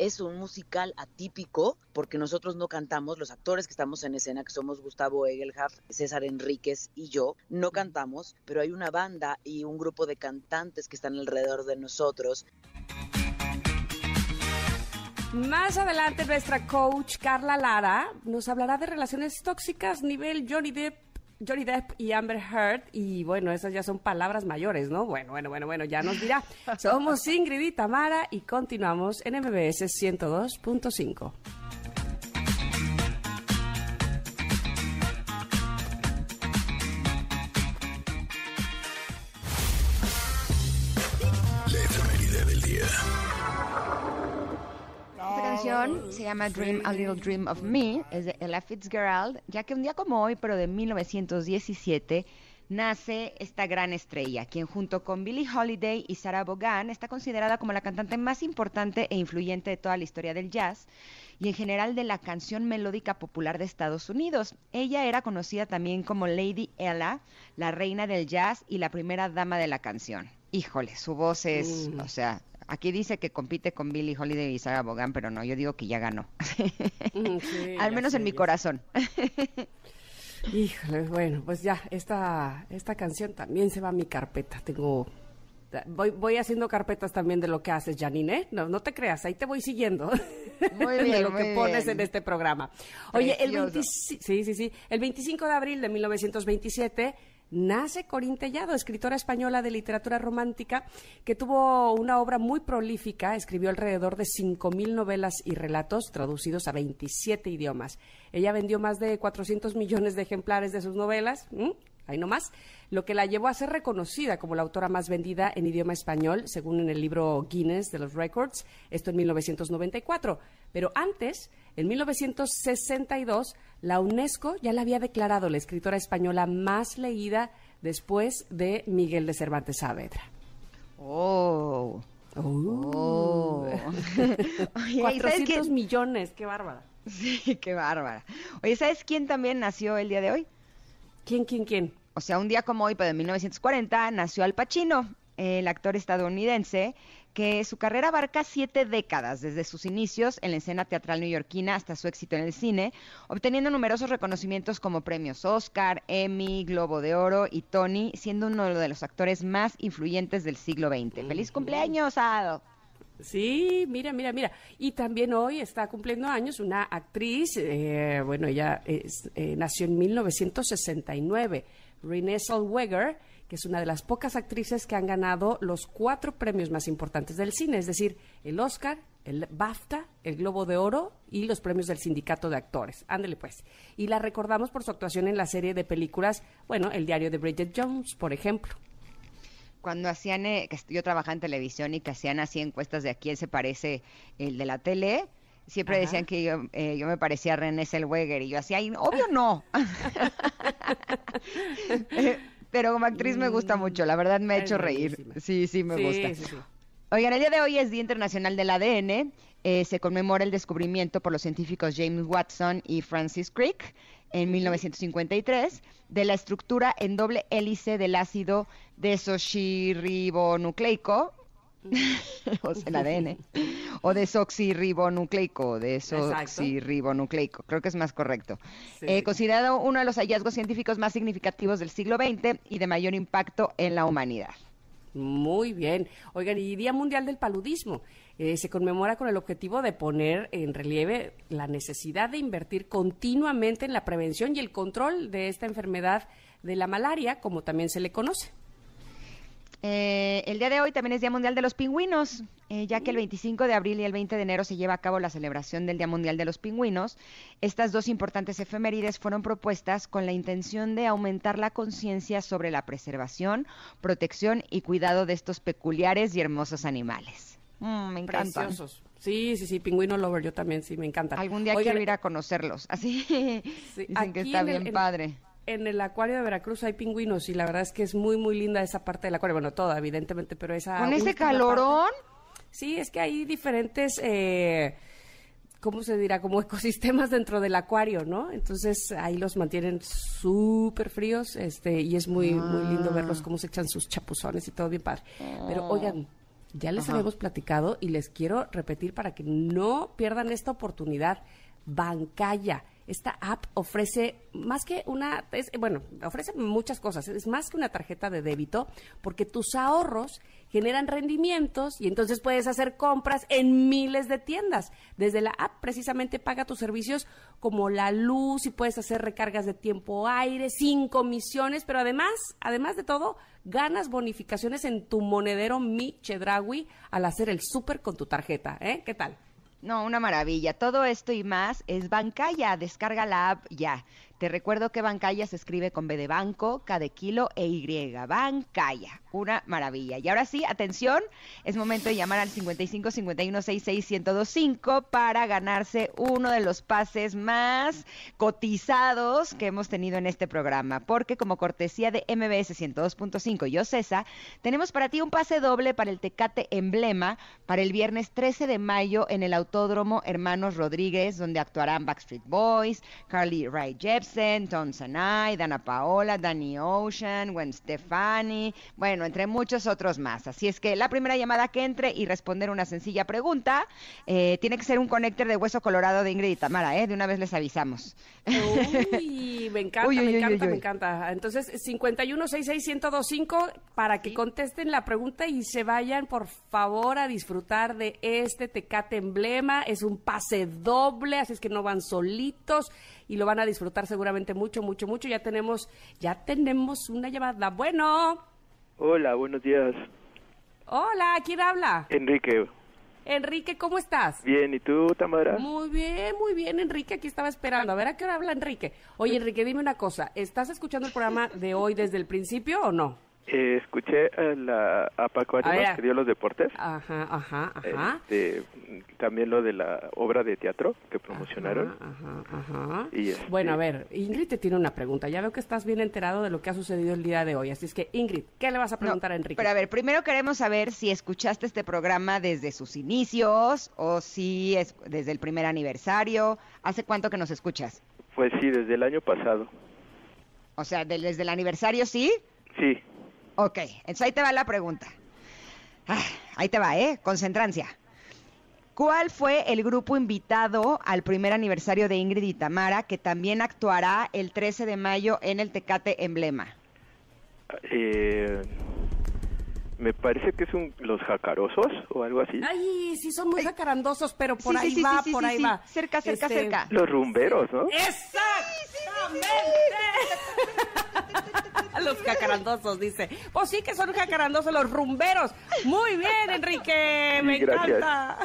es un musical atípico porque nosotros no cantamos, los actores que estamos en escena, que somos Gustavo Egelhaf, César Enríquez y yo, no cantamos, pero hay una banda y un grupo de cantantes que están alrededor de nosotros. Más adelante nuestra coach Carla Lara nos hablará de relaciones tóxicas nivel Johnny Depp Johnny Depp y Amber Heard, y bueno, esas ya son palabras mayores, ¿no? Bueno, bueno, bueno, bueno, ya nos dirá. Somos Ingrid y Tamara y continuamos en MBS 102.5. se llama Dream a Little Dream of Me, es de Ella Fitzgerald, ya que un día como hoy, pero de 1917, nace esta gran estrella, quien junto con Billie Holiday y Sarah Vaughan está considerada como la cantante más importante e influyente de toda la historia del jazz y en general de la canción melódica popular de Estados Unidos. Ella era conocida también como Lady Ella, la reina del jazz y la primera dama de la canción. Híjole, su voz es, mm. o sea, Aquí dice que compite con Billy Holiday y Sarah Vaughan, pero no, yo digo que ya ganó. Mm, Al menos en mi corazón. Híjole, bueno, pues ya, esta, esta canción también se va a mi carpeta. Tengo Voy, voy haciendo carpetas también de lo que haces, Janine. ¿eh? No, no te creas, ahí te voy siguiendo. Muy bien. de lo que pones en este programa. Oye, el, sí, sí, sí, el 25 de abril de 1927 nace Corín Tellado, escritora española de literatura romántica, que tuvo una obra muy prolífica, escribió alrededor de 5.000 novelas y relatos traducidos a 27 idiomas. Ella vendió más de 400 millones de ejemplares de sus novelas, ahí nomás, lo que la llevó a ser reconocida como la autora más vendida en idioma español, según en el libro Guinness de los Records, esto en 1994. Pero antes, en 1962, la UNESCO ya la había declarado la escritora española más leída después de Miguel de Cervantes Saavedra. Oh. Oh. 400 millones, qué bárbara. Sí, qué bárbara. Oye, ¿sabes quién también nació el día de hoy? ¿Quién, quién, quién? O sea, un día como hoy, pero en 1940, nació Al Pacino, el actor estadounidense, que su carrera abarca siete décadas, desde sus inicios en la escena teatral neoyorquina hasta su éxito en el cine, obteniendo numerosos reconocimientos como premios Oscar, Emmy, Globo de Oro y Tony, siendo uno de los actores más influyentes del siglo XX. ¡Feliz cumpleaños, Ado! Sí, mira, mira, mira. Y también hoy está cumpliendo años una actriz, eh, bueno, ella es, eh, nació en 1969, Renée Zellweger, que es una de las pocas actrices que han ganado los cuatro premios más importantes del cine, es decir, el Oscar, el BAFTA, el Globo de Oro y los premios del Sindicato de Actores. Ándele pues. Y la recordamos por su actuación en la serie de películas, bueno, El diario de Bridget Jones, por ejemplo. Cuando hacían, eh, que yo trabajaba en televisión y que hacían así encuestas de a quién se parece el de la tele, siempre decían que yo, eh, yo me parecía a René Zellweger y yo hacía, obvio no. Pero como actriz me gusta mm, mucho, la verdad me ha hecho reír. Sí, sí, me gusta. Oigan, el día de hoy es Día Internacional del ADN. Eh, se conmemora el descubrimiento por los científicos James Watson y Francis Crick en 1953 de la estructura en doble hélice del ácido desoxirribonucleico, o sea, el ADN, o desoxirribonucleico, desoxirribonucleico, creo que es más correcto. Eh, considerado uno de los hallazgos científicos más significativos del siglo XX y de mayor impacto en la humanidad. Muy bien. Oigan, y Día Mundial del Paludismo. Eh, se conmemora con el objetivo de poner en relieve la necesidad de invertir continuamente en la prevención y el control de esta enfermedad de la malaria, como también se le conoce. Eh, el día de hoy también es Día Mundial de los Pingüinos, eh, ya que el 25 de abril y el 20 de enero se lleva a cabo la celebración del Día Mundial de los Pingüinos. Estas dos importantes efemérides fueron propuestas con la intención de aumentar la conciencia sobre la preservación, protección y cuidado de estos peculiares y hermosos animales. Mm, me encantan. Sí, sí, sí, pingüino lover, yo también, sí, me encanta. Algún día quiero ir a conocerlos, así. Dicen que está bien padre en el acuario de Veracruz hay pingüinos y la verdad es que es muy, muy linda esa parte del acuario. Bueno, toda, evidentemente, pero esa... ¿Con ese calorón? sí, es que hay diferentes... Eh, ¿Cómo se dirá? Como ecosistemas dentro del acuario, ¿no? Entonces ahí los mantienen súper fríos este, y es muy, muy lindo verlos ah. cómo se echan sus chapuzones y todo bien padre. Pero oh. oigan, ya les habíamos platicado y les quiero repetir para que no pierdan esta oportunidad. Bancaya esta app ofrece más que una, bueno, ofrece muchas cosas, es más que una tarjeta de débito, porque tus ahorros generan rendimientos y entonces puedes hacer compras en miles de tiendas. Desde la app precisamente paga tus servicios como la luz y puedes hacer recargas de tiempo aire sin comisiones, pero además, además de todo, ganas bonificaciones en tu monedero Mi Chedraui al hacer el súper con tu tarjeta, ¿eh? ¿Qué tal? No, una maravilla. Todo esto y más es Bancaya. Descarga la app ya. Te recuerdo que Bancaya se escribe con B de banco, K de kilo e Y. Bancaya. Una maravilla. Y ahora sí, atención, es momento de llamar al 55 51 66 1025 para ganarse uno de los pases más cotizados que hemos tenido en este programa. Porque como cortesía de MBS 102.5 y OCESA, tenemos para ti un pase doble para el Tecate Emblema para el viernes 13 de mayo en el Autódromo Hermanos Rodríguez, donde actuarán Backstreet Boys, Carly Rae Jepsen, Tom Sanay, Dana Paola, Danny Ocean, Gwen Stefani, bueno, entre muchos otros más. Así es que la primera llamada que entre y responder una sencilla pregunta eh, tiene que ser un conector de hueso colorado de Ingrid y Tamara, ¿eh? De una vez les avisamos. Uy, me encanta, me encanta, me encanta. Entonces, 5166125 para que contesten la pregunta y se vayan, por favor, a disfrutar de este Tecate Emblema. Es un pase doble, así es que no van solitos y lo van a disfrutar seguramente mucho, mucho, mucho. Ya tenemos, ya tenemos una llamada. Bueno. Hola, buenos días. Hola, ¿quién habla? Enrique. Enrique, ¿cómo estás? Bien, ¿y tú, Tamara? Muy bien, muy bien, Enrique, aquí estaba esperando. A ver, ¿a qué hora habla Enrique? Oye, Enrique, dime una cosa, ¿estás escuchando el programa de hoy desde el principio o no? Eh, escuché a, la, a Paco Ánimas que dio los deportes. Ajá, ajá, ajá. Este, también lo de la obra de teatro que promocionaron. Ajá, ajá. Y este Bueno, a ver, Ingrid te tiene una pregunta. Ya veo que estás bien enterado de lo que ha sucedido el día de hoy. Así es que, Ingrid, ¿qué le vas a preguntar No, a Enrique? Pero a ver, primero queremos saber si escuchaste este programa desde sus inicios o si es desde el primer aniversario. ¿Hace cuánto que nos escuchas? Pues sí, desde el año pasado. O sea, de- desde el aniversario, ¿sí? Sí. Ok, entonces ahí te va la pregunta. Ah, ahí te va, ¿eh? Concentrancia. ¿Cuál fue el grupo invitado al primer aniversario de Ingrid y Tamara que también actuará el 13 de mayo en el Tecate Emblema? Eh, me parece que es un, los jacarosos o algo así. Ay, sí, son muy jacarandosos, pero por Sí, ahí sí, va, sí, por sí, ahí sí. va. Cerca, cerca, Este, cerca. Los rumberos, ¿no? ¡Exactamente! los jacarandosos, dice. Pues sí que son jacarandosos los rumberos. Muy bien, Enrique, me Sí, encanta.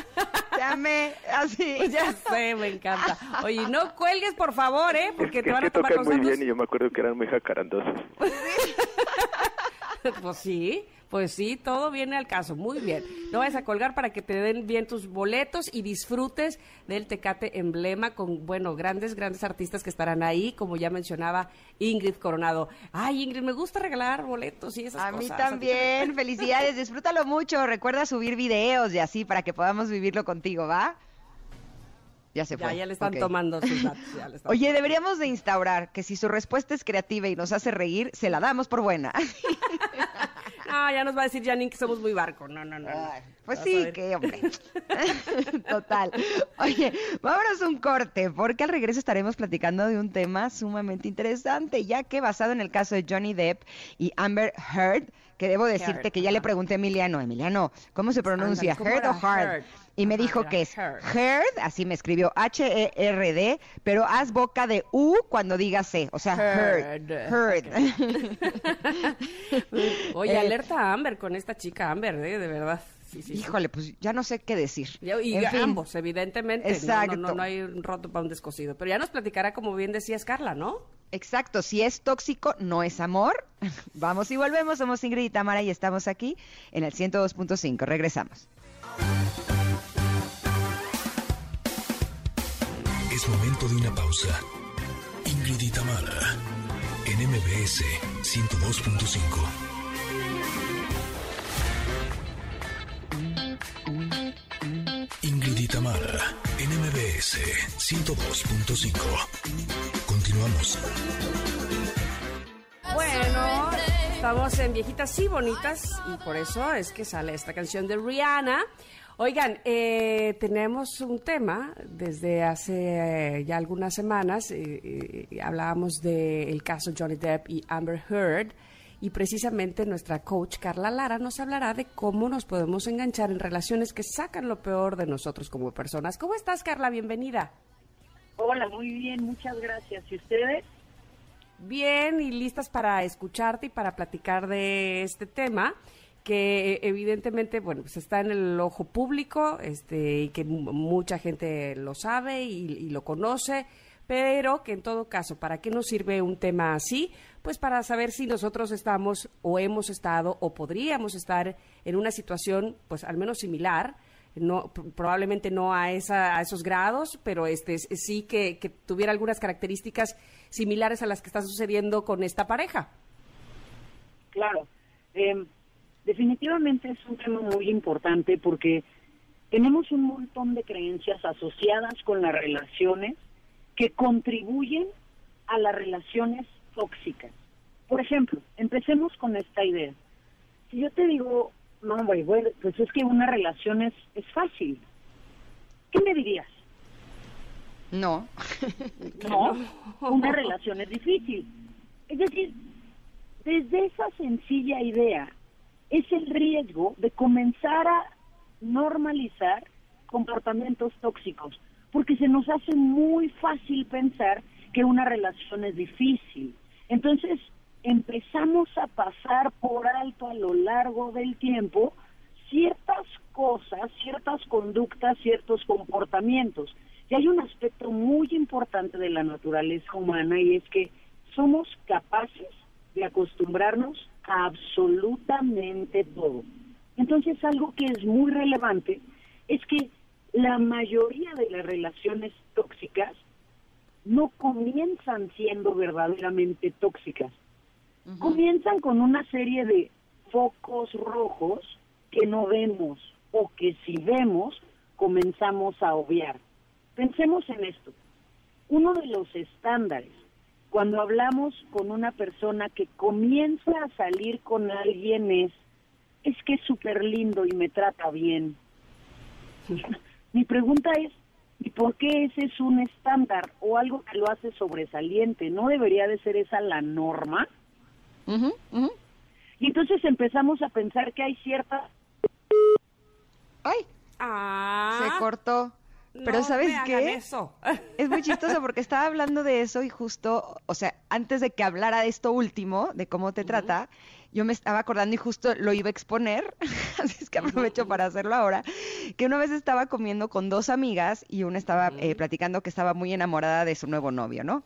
Llame, así. Pues ya sé, me encanta. Oye, no cuelgues, por favor, ¿eh? Porque es te van es a que tomar tocan muy bien y yo me acuerdo que eran muy jacarandosos. Pues sí, pues sí, todo viene al caso. Muy bien. No vayas a colgar para que te den bien tus boletos y disfrutes del Tecate Emblema con, bueno, grandes, grandes artistas que estarán ahí, como ya mencionaba Ingrid Coronado. Ay, Ingrid, me gusta regalar boletos y esas A cosas. mí ti también, felicidades, disfrútalo mucho, recuerda subir videos y así para que podamos vivirlo contigo, ¿va? Ya se Ya, fue. ya le están tomando sus datos. ya le están- Oye, deberíamos de instaurar que si su respuesta es creativa y nos hace reír, se la damos por buena. No, ya nos va a decir Janine que somos muy barco. No, no, no. Ay, pues sí, que hombre. Total. Oye, vámonos un corte, porque al regreso estaremos platicando de un tema sumamente interesante, ya que basado en el caso de Johnny Depp y Amber Heard, que debo decirte que ya le pregunté a Emiliano, Emiliano, ¿cómo se pronuncia? Ándale, ¿cómo ¿Heard o? Heard. Y me dijo que es Heard. Así me escribió H-E-R-D, pero haz boca de U cuando diga C, o sea, Heard. Heard. Oye, Eh, alerta a Amber con esta chica Amber, ¿eh? de verdad. Sí, sí, sí. Híjole, pues ya no sé qué decir. Y En fin. ambos, evidentemente. No, Exacto. No, no, no hay un roto para un descosido. Pero ya nos platicará, como bien decías, Carla, ¿no? Exacto, si es tóxico, no es amor. Vamos y volvemos, somos Ingrid y Tamara y estamos aquí en el 102.5. Regresamos. Es momento de una pausa. Ingrid y Tamara, en MBS 102.5. Ingrid y Tamara, en MBS 102.5. Bueno, estamos en Viejitas y Bonitas y por eso es que sale esta canción de Rihanna. Oigan, eh, tenemos un tema desde hace eh, ya algunas semanas. eh, eh, hablábamos del caso Johnny Depp y Amber Heard. Y precisamente nuestra coach Carla Lara nos hablará de cómo nos podemos enganchar en relaciones que sacan lo peor de nosotros como personas. ¿Cómo estás, Carla? Bienvenida. Hola, muy bien, muchas gracias. ¿Y ustedes? Bien y listas para escucharte y para platicar de este tema que eh, evidentemente bueno pues está en el ojo público este y que mu- mucha gente lo sabe y, y lo conoce pero que en todo caso para qué nos sirve un tema así pues para saber si nosotros estamos o hemos estado o podríamos estar en una situación pues al menos similar no pr- probablemente no a esa a esos grados pero este sí que, tuviera algunas características similares a las que está sucediendo con esta pareja Claro. Eh, definitivamente es un tema muy importante porque tenemos un montón de creencias asociadas con las relaciones que contribuyen a las relaciones tóxicas. Por ejemplo, empecemos con esta idea. Si yo te digo, no, güey, bueno, pues es que una relación es, es fácil, ¿qué me dirías? No. No, una relación es difícil. Es decir, desde esa sencilla idea es el riesgo de comenzar a normalizar comportamientos tóxicos, porque se nos hace muy fácil pensar que una relación es difícil. Entonces, empezamos a pasar por alto a lo largo del tiempo ciertas cosas, ciertas conductas, ciertos comportamientos. Y hay un aspecto muy importante de la naturaleza humana y es que somos capaces de acostumbrarnos absolutamente todo. Entonces, algo que es muy relevante es que la mayoría de las relaciones tóxicas no comienzan siendo verdaderamente tóxicas. Comienzan con una serie de focos rojos que no vemos o que si vemos comenzamos a obviar. Pensemos en esto. Uno de los estándares cuando hablamos con una persona que comienza a salir con alguien es, es que es súper lindo y me trata bien. Mi pregunta es, ¿y por qué ese es un estándar o algo que lo hace sobresaliente? ¿No debería de ser esa la norma? Y entonces empezamos a pensar que hay cierta... ¡Ay! Ah. Se cortó. Pero No ¿sabes me hagan qué? eso. Es muy chistoso porque estaba hablando de eso y justo, o sea, antes de que hablara de esto último, de cómo te trata, yo me estaba acordando y justo lo iba a exponer, así es que aprovecho para hacerlo ahora, que una vez estaba comiendo con dos amigas y una estaba eh, platicando que estaba muy enamorada de su nuevo novio, ¿no?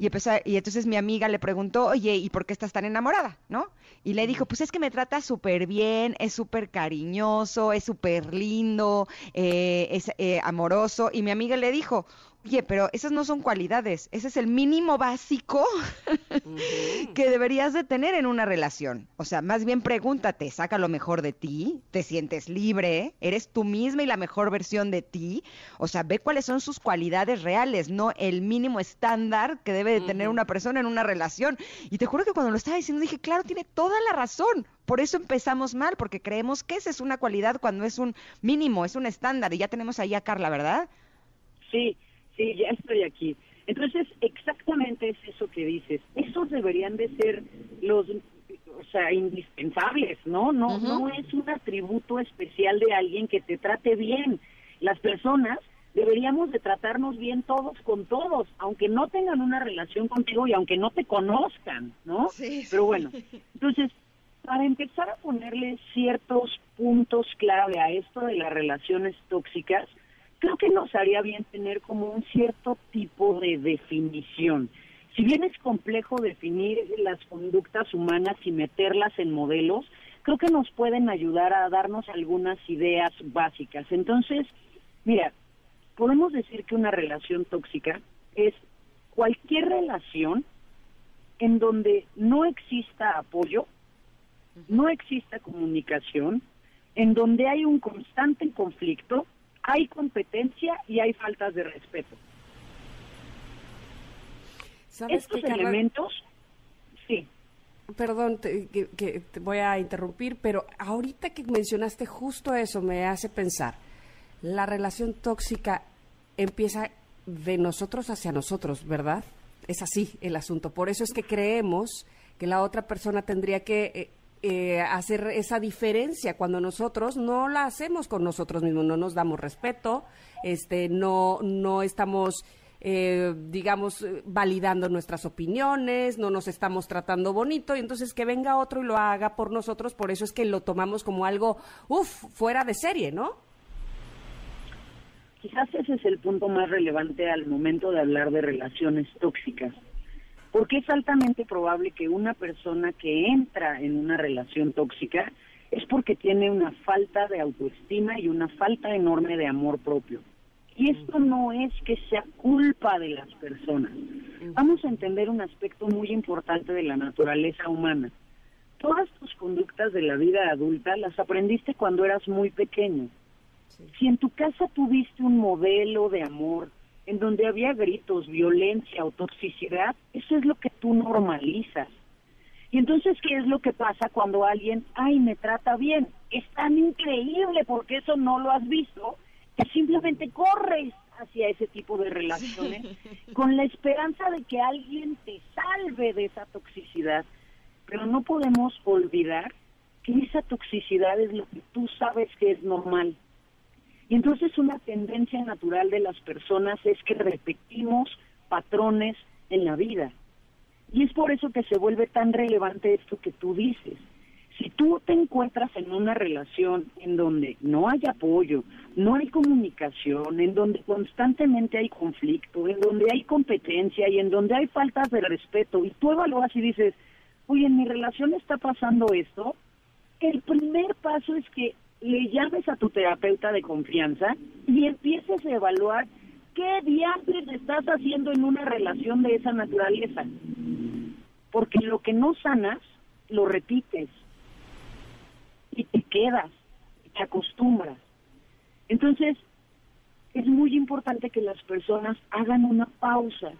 Y empezó, a- y entonces mi amiga le preguntó, oye, ¿y por qué estás tan enamorada? ¿No? Y le dijo, pues es que me trata súper bien, es súper cariñoso, es súper lindo, eh, es eh, amoroso. Y mi amiga le dijo, oye, pero esas no son cualidades, ese es el mínimo básico que deberías de tener en una relación. O sea, más bien pregúntate, saca lo mejor de ti, te sientes libre, eres tú misma y la mejor versión de ti. O sea, ve cuáles son sus cualidades reales, no el mínimo estándar que debe de tener una persona en una relación. Y te juro que cuando lo estaba diciendo dije, claro, tiene toda la razón. Por eso empezamos mal, porque creemos que esa es una cualidad cuando es un mínimo, es un estándar. Y ya tenemos ahí a Carla, ¿verdad? Sí, sí, ya estoy aquí. Entonces, exactamente es eso que dices. Esos deberían de ser los, o sea, indispensables, ¿no? No, no es un atributo especial de alguien que te trate bien. Las personas deberíamos de tratarnos bien todos con todos, aunque no tengan una relación contigo y aunque no te conozcan, ¿no? Pero bueno, entonces, para empezar a ponerle ciertos puntos clave a esto de las relaciones tóxicas, creo que nos haría bien tener como un cierto tipo de definición. Si bien es complejo definir las conductas humanas y meterlas en modelos, creo que nos pueden ayudar a darnos algunas ideas básicas. Entonces, mira, podemos decir que una relación tóxica es cualquier relación en donde no exista apoyo, no exista comunicación, en donde hay un constante conflicto, hay competencia y hay faltas de respeto. ¿Sabes Estos Carla? elementos, sí, Perdón, te- que, que te voy a interrumpir, pero ahorita que mencionaste justo eso me hace pensar. La relación tóxica empieza de nosotros hacia nosotros, ¿verdad? Es así el asunto. Por eso es que creemos que la otra persona tendría que eh, eh, hacer esa diferencia cuando nosotros no la hacemos con nosotros mismos, no nos damos respeto, este, no, no estamos eh, digamos, validando nuestras opiniones, no nos estamos tratando bonito, y entonces que venga otro y lo haga por nosotros, por eso es que lo tomamos como algo, uff, fuera de serie, ¿no? quizás ese es el punto más relevante al momento de hablar de relaciones tóxicas. Porque es altamente probable que una persona que entra en una relación tóxica es porque tiene una falta de autoestima y una falta enorme de amor propio. Y esto no es que sea culpa de las personas. Vamos a entender un aspecto muy importante de la naturaleza humana. Todas tus conductas de la vida adulta las aprendiste cuando eras muy pequeño. Si en tu casa tuviste un modelo de amor en donde había gritos, violencia o toxicidad, eso es lo que tú normalizas. Y entonces, ¿qué es lo que pasa cuando alguien, ay, me trata bien? Es tan increíble porque eso no lo has visto, que simplemente corres hacia ese tipo de relaciones con la esperanza de que alguien te salve de esa toxicidad. Pero no podemos olvidar que esa toxicidad es lo que tú sabes que es normal. Y entonces una tendencia natural de las personas es que repetimos patrones en la vida. Y es por eso que se vuelve tan relevante esto que tú dices. Si tú te encuentras en una relación en donde no hay apoyo, no hay comunicación, en donde constantemente hay conflicto, en donde hay competencia y en donde hay faltas de respeto, y tú evalúas y dices, oye, en mi relación está pasando esto, el primer paso es que le llames a tu terapeuta de confianza y empieces a evaluar qué diablos estás haciendo en una relación de esa naturaleza. Porque lo que no sanas, lo repites y te quedas, y te acostumbras. Entonces, es muy importante que las personas hagan una pausa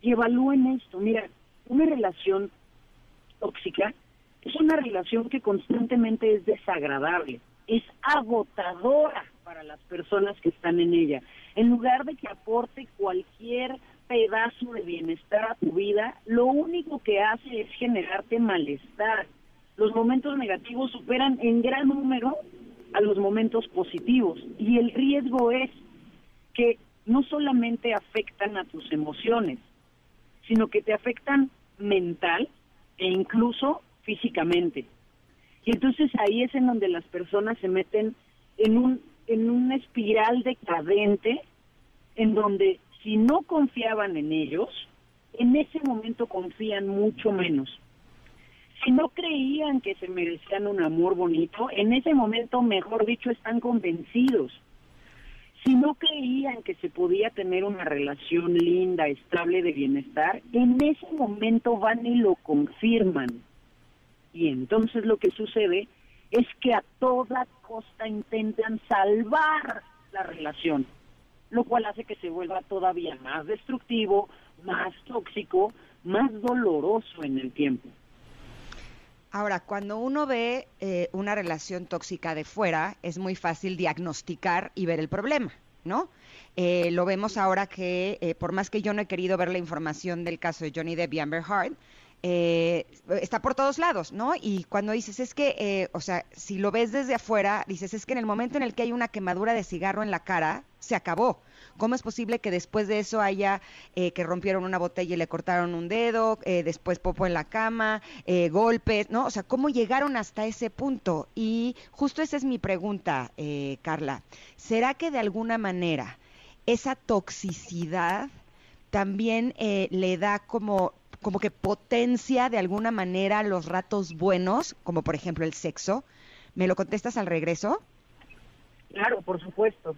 y evalúen esto. Mira, una relación tóxica es una relación que constantemente es desagradable, es agotadora para las personas que están en ella. En lugar de que aporte cualquier pedazo de bienestar a tu vida, lo único que hace es generarte malestar. Los momentos negativos superan en gran número a los momentos positivos y el riesgo es que no solamente afectan a tus emociones, sino que te afectan mental e incluso físicamente. Y entonces ahí es en donde las personas se meten en un en una espiral decadente en donde si no confiaban en ellos, en ese momento confían mucho menos. Si no creían que se merecían un amor bonito, en ese momento, mejor dicho, están convencidos. Si no creían que se podía tener una relación linda, estable de bienestar, en ese momento van y lo confirman. Y entonces lo que sucede es que a toda costa intentan salvar la relación, lo cual hace que se vuelva todavía más destructivo, más tóxico, más doloroso en el tiempo. Ahora, cuando uno ve eh, una relación tóxica de fuera, es muy fácil diagnosticar y ver el problema, ¿no? Eh, lo vemos ahora que, eh, por más que yo no he querido ver la información del caso de Johnny Depp y eh, está por todos lados, ¿no? Y cuando dices, es que, eh, o sea, si lo ves desde afuera, dices, es que en el momento en el que hay una quemadura de cigarro en la cara, se acabó. ¿Cómo es posible que después de eso haya eh, que rompieron una botella y le cortaron un dedo, después popo en la cama, golpes, ¿no? O sea, ¿cómo llegaron hasta ese punto? Y justo esa es mi pregunta, Carla. ¿Será que de alguna manera esa toxicidad también le da como como que potencia de alguna manera los ratos buenos, como por ejemplo el sexo. ¿Me lo contestas al regreso? Claro, por supuesto.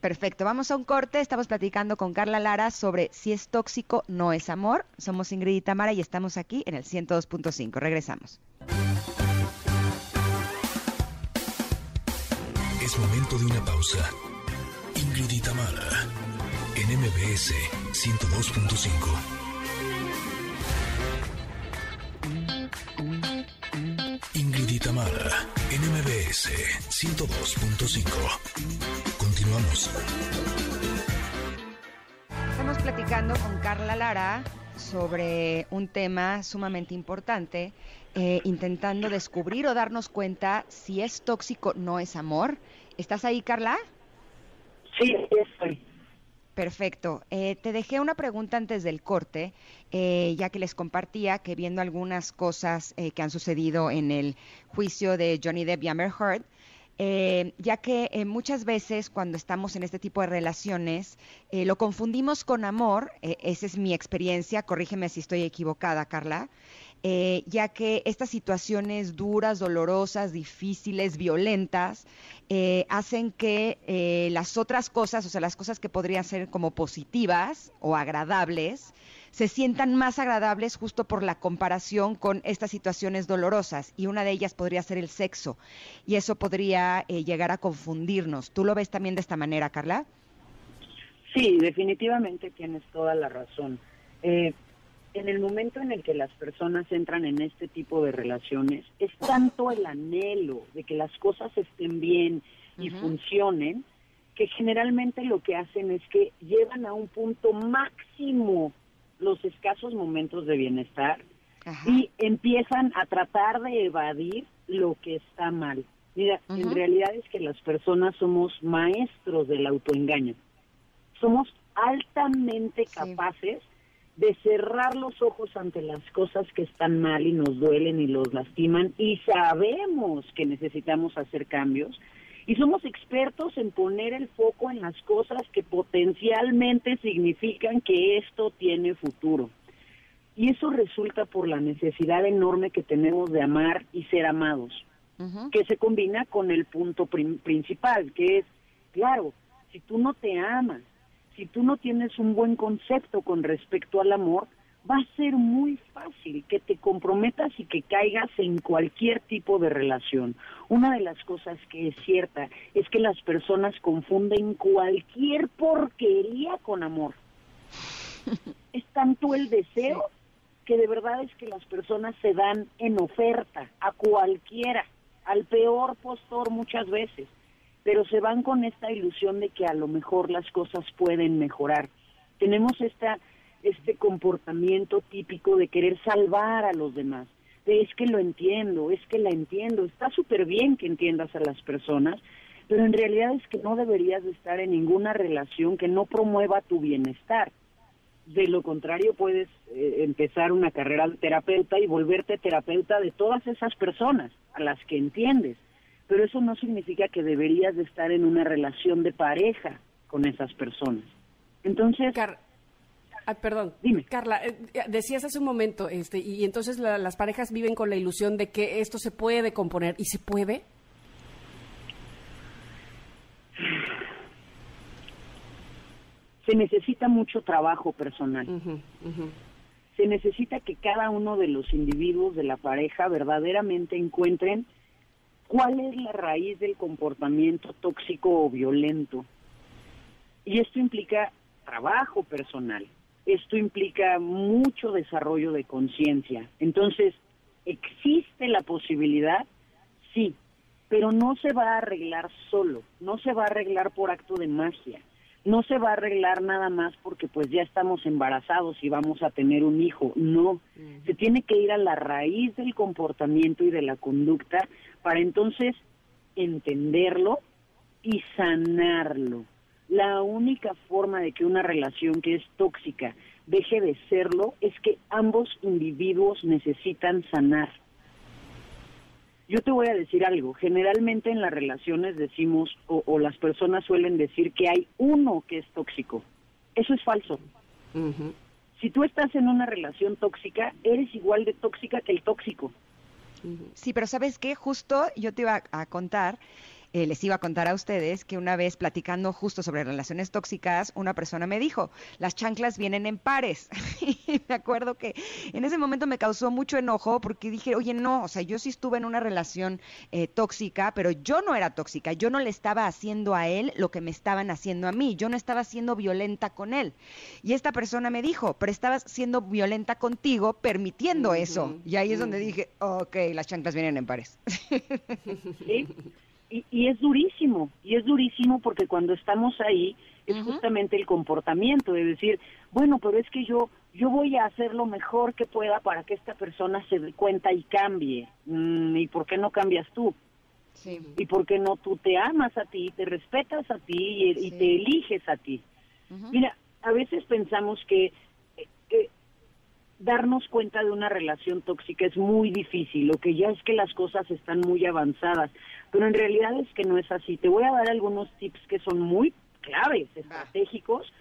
Perfecto, vamos a un corte. Estamos platicando con Carla Lara sobre si es tóxico, no es amor. Somos Ingrid y Tamara y estamos aquí en el 102.5. Regresamos. Es momento de una pausa. Ingrid y Tamara en MBS 102.5. NMBS 102.5. Continuamos. Estamos platicando con Carla Lara sobre un tema sumamente importante, eh, intentando descubrir o darnos cuenta si es tóxico, no es amor. ¿Estás ahí, Carla? Sí, estoy. Perfecto. Eh, te dejé una pregunta antes del corte, eh, ya que les compartía que viendo algunas cosas eh, que han sucedido en el juicio de Johnny Depp y Amber Heard, ya que muchas veces cuando estamos en este tipo de relaciones lo confundimos con amor, esa es mi experiencia, corrígeme si estoy equivocada, Carla, eh, ya que estas situaciones duras, dolorosas, difíciles, violentas, eh, hacen que eh, las otras cosas, o sea, las cosas que podrían ser como positivas o agradables, se sientan más agradables justo por la comparación con estas situaciones dolorosas. Y una de ellas podría ser el sexo. Y eso podría llegar a confundirnos. ¿Tú lo ves también de esta manera, Carla? Sí, definitivamente tienes toda la razón en el momento en el que las personas entran en este tipo de relaciones, es tanto el anhelo de que las cosas estén bien y funcionen, que generalmente lo que hacen es que llevan a un punto máximo los escasos momentos de bienestar y empiezan a tratar de evadir lo que está mal. Mira, en realidad es que las personas somos maestros del autoengaño. Somos altamente capaces de cerrar los ojos ante las cosas que están mal y nos duelen y los lastiman y sabemos que necesitamos hacer cambios y somos expertos en poner el foco en las cosas que potencialmente significan que esto tiene futuro. Y eso resulta por la necesidad enorme que tenemos de amar y ser amados, que se combina con el punto principal, que es, claro, si tú no te amas, si tú no tienes un buen concepto con respecto al amor, va a ser muy fácil que te comprometas y que caigas en cualquier tipo de relación. Una de las cosas que es cierta es que las personas confunden cualquier porquería con amor. es tanto el deseo que de verdad es que las personas se dan en oferta a cualquiera, al peor postor muchas veces, pero se van con esta ilusión de que a lo mejor las cosas pueden mejorar. Tenemos esta este comportamiento típico de querer salvar a los demás. De, es que lo entiendo, es que la entiendo, está súper bien que entiendas a las personas, pero en realidad es que no deberías de estar en ninguna relación que no promueva tu bienestar. De lo contrario, puedes eh, empezar una carrera de terapeuta y volverte terapeuta de todas esas personas a las que entiendes. Pero eso no significa que deberías de estar en una relación de pareja con esas personas. Entonces, ah, perdón, dime. Carla, eh, decías hace un momento, este, y entonces las parejas viven con la ilusión de que esto se puede componer, ¿y se puede? se necesita mucho trabajo personal. Se necesita que cada uno de los individuos de la pareja verdaderamente encuentren cuál es la raíz del comportamiento tóxico o violento. Y esto implica trabajo personal, esto implica mucho desarrollo de conciencia. Entonces, ¿existe la posibilidad? Sí, pero no se va a arreglar solo, no se va a arreglar por acto de magia no se va a arreglar nada más porque pues ya estamos embarazados y vamos a tener un hijo. No, se tiene que ir a la raíz del comportamiento y de la conducta para entonces entenderlo y sanarlo. La única forma de que una relación que es tóxica deje de serlo es que ambos individuos necesitan sanar. Yo te voy a decir algo, generalmente en las relaciones decimos o, las personas suelen decir que hay uno que es tóxico. Eso es falso. Si tú estás en una relación tóxica, eres igual de tóxica que el tóxico. Sí, pero ¿sabes qué? Justo yo te iba a contar eh, les iba a contar a ustedes que una vez platicando justo sobre relaciones tóxicas, una persona me dijo, las chanclas vienen en pares. y me acuerdo que en ese momento me causó mucho enojo porque dije, oye, no, o sea, yo sí estuve en una relación eh, tóxica, pero yo no era tóxica, yo no le estaba haciendo a él lo que me estaban haciendo a mí, yo no estaba siendo violenta con él. Y esta persona me dijo, pero estabas siendo violenta contigo permitiendo eso. Y ahí es donde dije, ok, las chanclas vienen en pares. ¿Sí? Y, es durísimo, y es durísimo porque cuando estamos ahí es justamente el comportamiento de decir, bueno, pero es que yo yo voy a hacer lo mejor que pueda para que esta persona se dé cuenta y cambie. Mm, ¿Y por qué no cambias tú? Sí. ¿Y por qué no tú te amas a ti, te respetas a ti y, te eliges a ti? Mira, a veces pensamos que eh, darnos cuenta de una relación tóxica es muy difícil, lo que ya es que las cosas están muy avanzadas, pero en realidad es que no es así. Te voy a dar algunos tips que son muy claves, estratégicos,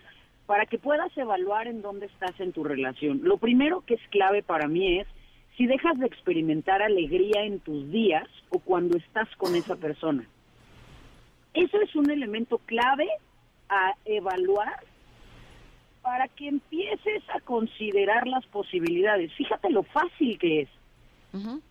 para que puedas evaluar en dónde estás en tu relación. Lo primero que es clave para mí es si dejas de experimentar alegría en tus días o cuando estás con esa persona. Eso es un elemento clave a evaluar para que empieces a considerar las posibilidades. Fíjate lo fácil que es.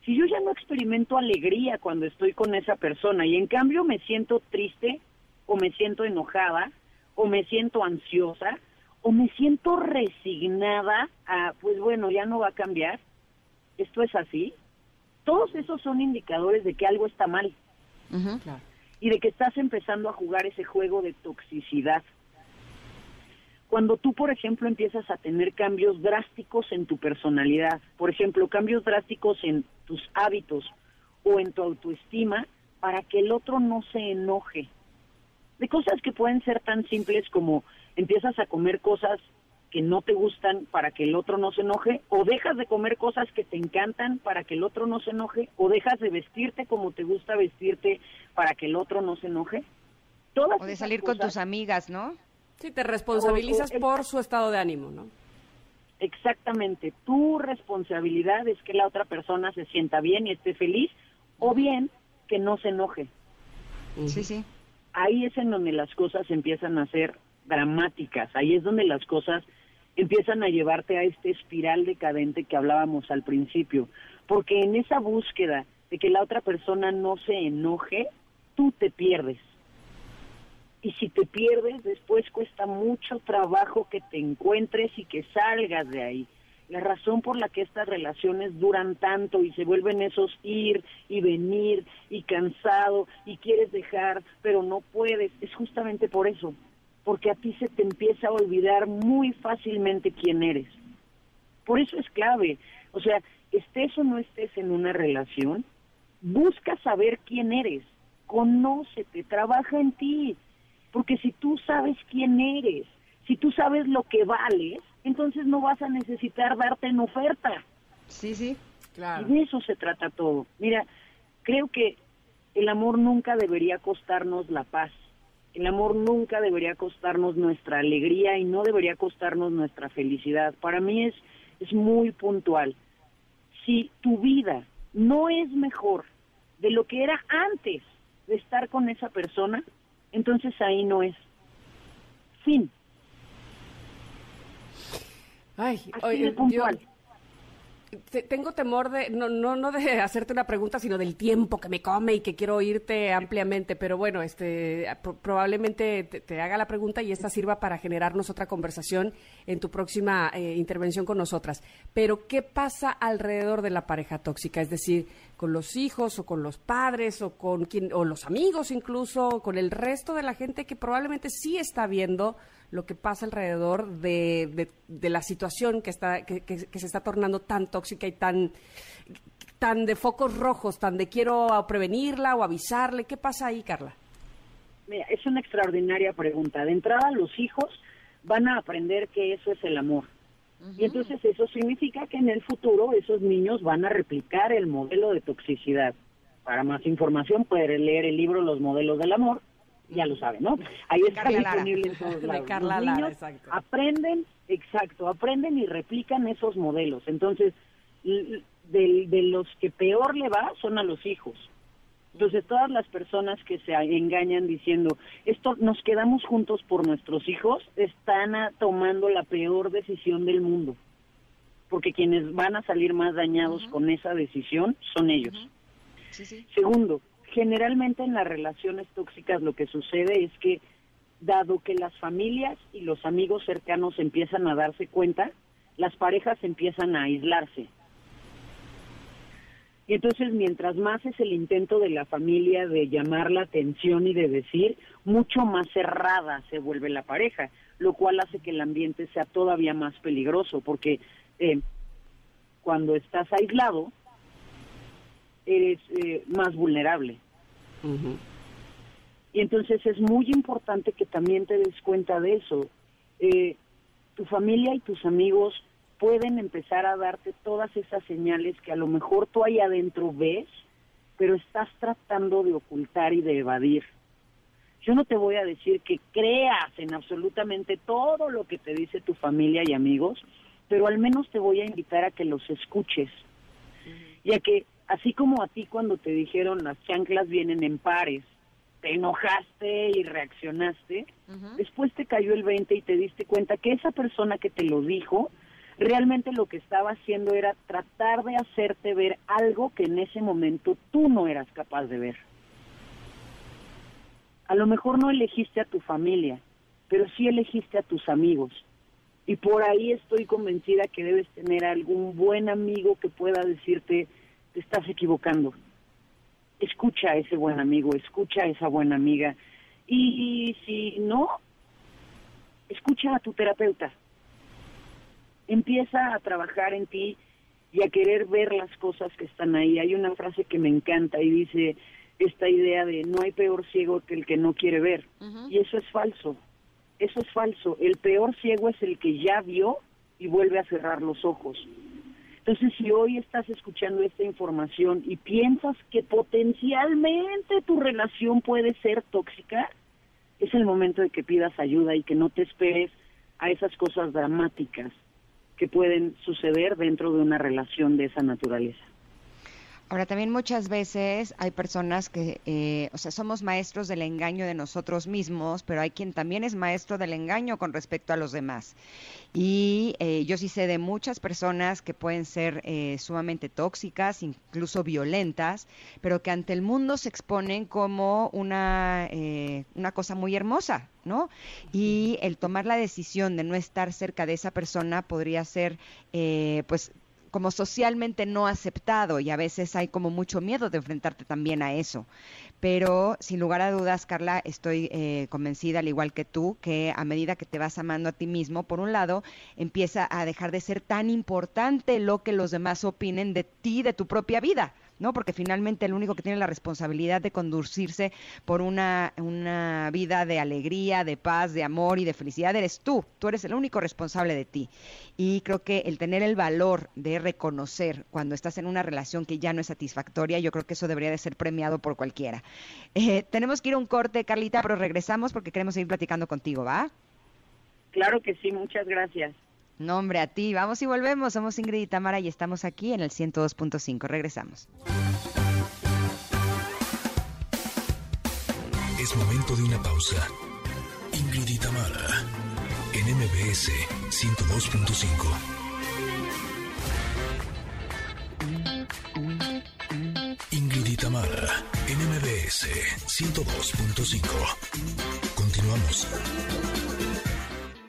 Si yo ya no experimento alegría cuando estoy con esa persona y en cambio me siento triste o me siento enojada o me siento ansiosa o me siento resignada a, pues bueno, ya no va a cambiar, esto es así, todos esos son indicadores de que algo está mal. Y de que estás empezando a jugar ese juego de toxicidad. Cuando tú, por ejemplo, empiezas a tener cambios drásticos en tu personalidad, por ejemplo, cambios drásticos en tus hábitos o en tu autoestima, para que el otro no se enoje. De cosas que pueden ser tan simples como empiezas a comer cosas que no te gustan para que el otro no se enoje, o dejas de comer cosas que te encantan para que el otro no se enoje, o dejas de vestirte como te gusta vestirte para que el otro no se enoje. Todas o de salir con tus amigas, ¿no? Sí, te responsabilizas por su estado de ánimo, ¿no? exactamente, tu responsabilidad es que la otra persona se sienta bien y esté feliz, o bien que no se enoje. Sí, sí. Ahí es en donde las cosas empiezan a ser dramáticas, ahí es donde las cosas empiezan a llevarte a este espiral decadente que hablábamos al principio, porque en esa búsqueda de que la otra persona no se enoje, tú te pierdes. Y si te pierdes, después cuesta mucho trabajo que te encuentres y que salgas de ahí. La razón por la que estas relaciones duran tanto y se vuelven esos ir y venir y cansado y quieres dejar, pero no puedes, es justamente por eso, porque a ti se te empieza a olvidar muy fácilmente quién eres. Por eso es clave, o sea, estés o no estés en una relación, busca saber quién eres, conócete, trabaja en ti, porque si tú sabes quién eres, si tú sabes lo que vales, entonces no vas a necesitar darte en oferta. Sí, sí, claro. Y de eso se trata todo. Mira, creo que el amor nunca debería costarnos la paz. El amor nunca debería costarnos nuestra alegría y no debería costarnos nuestra felicidad. Para mí es, es muy puntual. Si tu vida no es mejor de lo que era antes de estar con esa persona, entonces ahí no es. Fin. Ay, oye, puntual tengo temor de, no, no, no de hacerte una pregunta, sino del tiempo que me come y que quiero oírte ampliamente, pero bueno, este, probablemente te, haga la pregunta y esta sirva para generarnos otra conversación en tu próxima eh, intervención con nosotras. Pero, ¿qué pasa alrededor de la pareja tóxica? Es decir, con los hijos o con los padres o con quien, o los amigos incluso, con el resto de la gente que probablemente sí está viendo lo que pasa alrededor de, de, la situación que, está, que, que, se está tornando tan tóxica y tan, tan de focos rojos, tan de quiero prevenirla o avisarle. ¿Qué pasa ahí, Carla? Mira, es una extraordinaria pregunta. De entrada, los hijos van a aprender que eso es el amor. Y entonces eso significa que en el futuro esos niños van a replicar el modelo de toxicidad. Para más información pueden leer el libro Los modelos del amor ya lo saben, ¿no? Ahí está disponible en todos lados. Los niños aprenden, exacto, aprenden y replican esos modelos. Entonces, de, de los que peor le va son a los hijos. Entonces, todas las personas que se engañan diciendo, esto nos quedamos juntos por nuestros hijos, están tomando la peor decisión del mundo. Porque quienes van a salir más dañados con esa decisión son ellos. Segundo, generalmente en las relaciones tóxicas lo que sucede es que dado que las familias y los amigos cercanos empiezan a darse cuenta, las parejas empiezan a aislarse. Y entonces mientras más es el intento de la familia de llamar la atención y de decir, mucho más cerrada se vuelve la pareja, lo cual hace que el ambiente sea todavía más peligroso, porque eh, cuando estás aislado, eres eh, más vulnerable. Y entonces es muy importante que también te des cuenta de eso. Eh, tu familia y tus amigos pueden empezar a darte todas esas señales que a lo mejor tú ahí adentro ves, pero estás tratando de ocultar y de evadir. Yo no te voy a decir que creas en absolutamente todo lo que te dice tu familia y amigos, pero al menos te voy a invitar a que los escuches, ya que así como a ti cuando te dijeron las chanclas vienen en pares, te enojaste y reaccionaste, después te cayó el 20 y te diste cuenta que esa persona que te lo dijo, realmente lo que estaba haciendo era tratar de hacerte ver algo que en ese momento tú no eras capaz de ver. A lo mejor no elegiste a tu familia, pero sí elegiste a tus amigos. Y por ahí estoy convencida que debes tener algún buen amigo que pueda decirte, te estás equivocando. Escucha a ese buen amigo, escucha a esa buena amiga. Y, si no, escucha a tu terapeuta. Empieza a trabajar en ti y a querer ver las cosas que están ahí. Hay una frase que me encanta y dice esta idea de no hay peor ciego que el que no quiere ver. Y eso es falso. Eso es falso. El peor ciego es el que ya vio y vuelve a cerrar los ojos. Entonces, si hoy estás escuchando esta información y piensas que potencialmente tu relación puede ser tóxica, es el momento de que pidas ayuda y que no te esperes a esas cosas dramáticas. que pueden suceder dentro de una relación de esa naturaleza. Ahora, también muchas veces hay personas que, eh, o sea, somos maestros del engaño de nosotros mismos, pero hay quien también es maestro del engaño con respecto a los demás. Y eh, yo sí sé de muchas personas que pueden ser eh, sumamente tóxicas, incluso violentas, pero que ante el mundo se exponen como una, una cosa muy hermosa, ¿no? Y el tomar la decisión de no estar cerca de esa persona podría ser, pues, como socialmente no aceptado y a veces hay como mucho miedo de enfrentarte también a eso. Pero sin lugar a dudas, Carla, estoy eh, convencida, al igual que tú, que a medida que te vas amando a ti mismo, por un lado, empieza a dejar de ser tan importante lo que los demás opinen de ti, de tu propia vida. ¿No? Porque finalmente el único que tiene la responsabilidad de conducirse por una, una vida de alegría, de paz, de amor y de felicidad eres tú. Tú eres el único responsable de ti. Y creo que el tener el valor de reconocer cuando estás en una relación que ya no es satisfactoria, yo creo que eso debería de ser premiado por cualquiera. Eh, tenemos que ir a un corte, Carlita, pero regresamos porque queremos seguir platicando contigo, ¿va? Claro que sí, muchas gracias. Nombre a ti. Vamos y volvemos. Somos Ingrid y Tamara y estamos aquí en el 102.5. Regresamos. Es momento de una pausa. Ingrid y Tamara en MBS 102.5. Ingrid y Tamara en MBS 102.5. Continuamos.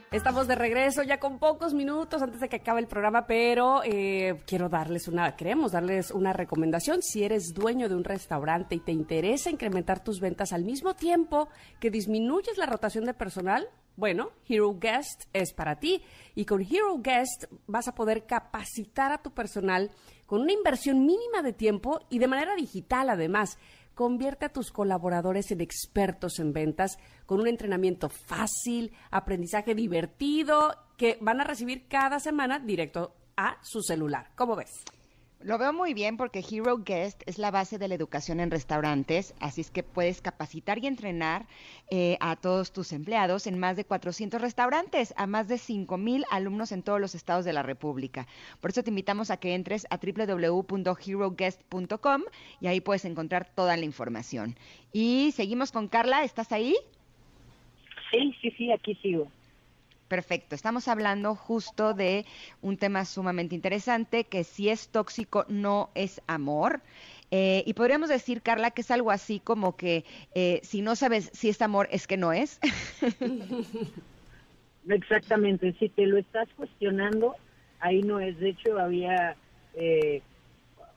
Estamos de regreso ya con pocos minutos antes de que acabe el programa, pero eh, quiero darles una, queremos darles una recomendación. Si eres dueño de un restaurante y te interesa incrementar tus ventas al mismo tiempo que disminuyes la rotación de personal, bueno, Hero Guest es para ti. Y con Hero Guest vas a poder capacitar a tu personal con una inversión mínima de tiempo y de manera digital además. Convierte a tus colaboradores en expertos en ventas con un entrenamiento fácil, aprendizaje divertido que van a recibir cada semana directo a su celular. ¿Cómo ves? Lo veo muy bien porque Hero Guest es la base de la educación en restaurantes, así es que puedes capacitar y entrenar eh, a todos tus empleados en más de 400 restaurantes, a más de 5 mil alumnos en todos los estados de la República. Por eso te invitamos a que entres a www.heroguest.com y ahí puedes encontrar toda la información. Y seguimos con Carla, ¿estás ahí? Sí, sí, sí, aquí sigo. Perfecto, estamos hablando justo de un tema sumamente interesante, que si es tóxico no es amor. Eh, y podríamos decir, Carla, que es algo así como que eh, si no sabes si es amor, es que no es. Exactamente, si te lo estás cuestionando, ahí no es. De hecho, había, eh,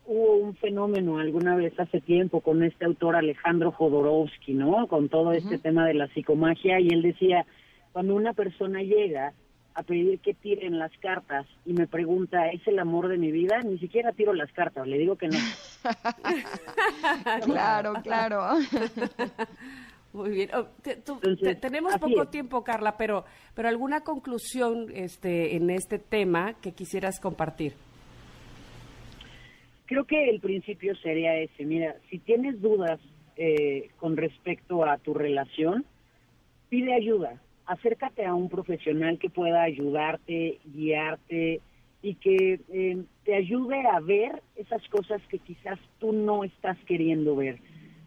hubo un fenómeno alguna vez hace tiempo con este autor Alejandro Jodorowsky, ¿no? Con todo este tema de la psicomagia, y él decía, cuando una persona llega a pedir que tiren las cartas y me pregunta, ¿es el amor de mi vida? Ni siquiera tiro las cartas, le digo que no. claro, claro. Muy bien. Oh, tenemos poco tiempo, Carla, pero, pero alguna conclusión este, en este tema que quisieras compartir. Creo que el principio sería ese. Mira, si tienes dudas eh, con respecto a tu relación, pide ayuda acércate a un profesional que pueda ayudarte, guiarte y que eh, te ayude a ver esas cosas que quizás tú no estás queriendo ver.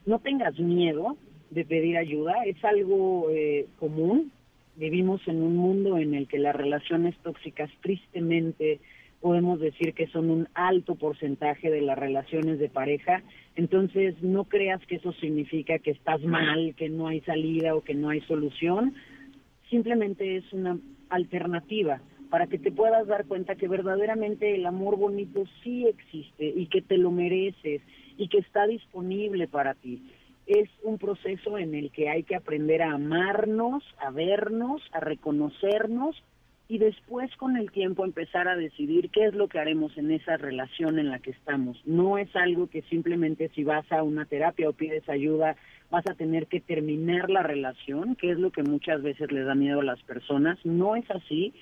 No tengas miedo de pedir ayuda, es algo eh, común. Vivimos en un mundo en el que las relaciones tóxicas tristemente podemos decir que son un alto porcentaje de las relaciones de pareja. Entonces, no creas que eso significa que estás mal, que no hay salida o que no hay solución simplemente es una alternativa para que te puedas dar cuenta que verdaderamente el amor bonito sí existe y que te lo mereces y que está disponible para ti. Es un proceso en el que hay que aprender a amarnos, a vernos, a reconocernos y después con el tiempo empezar a decidir qué es lo que haremos en esa relación en la que estamos. No es algo que simplemente si vas a una terapia o pides ayuda vas a tener que terminar la relación, que es lo que muchas veces les da miedo a las personas. No es así,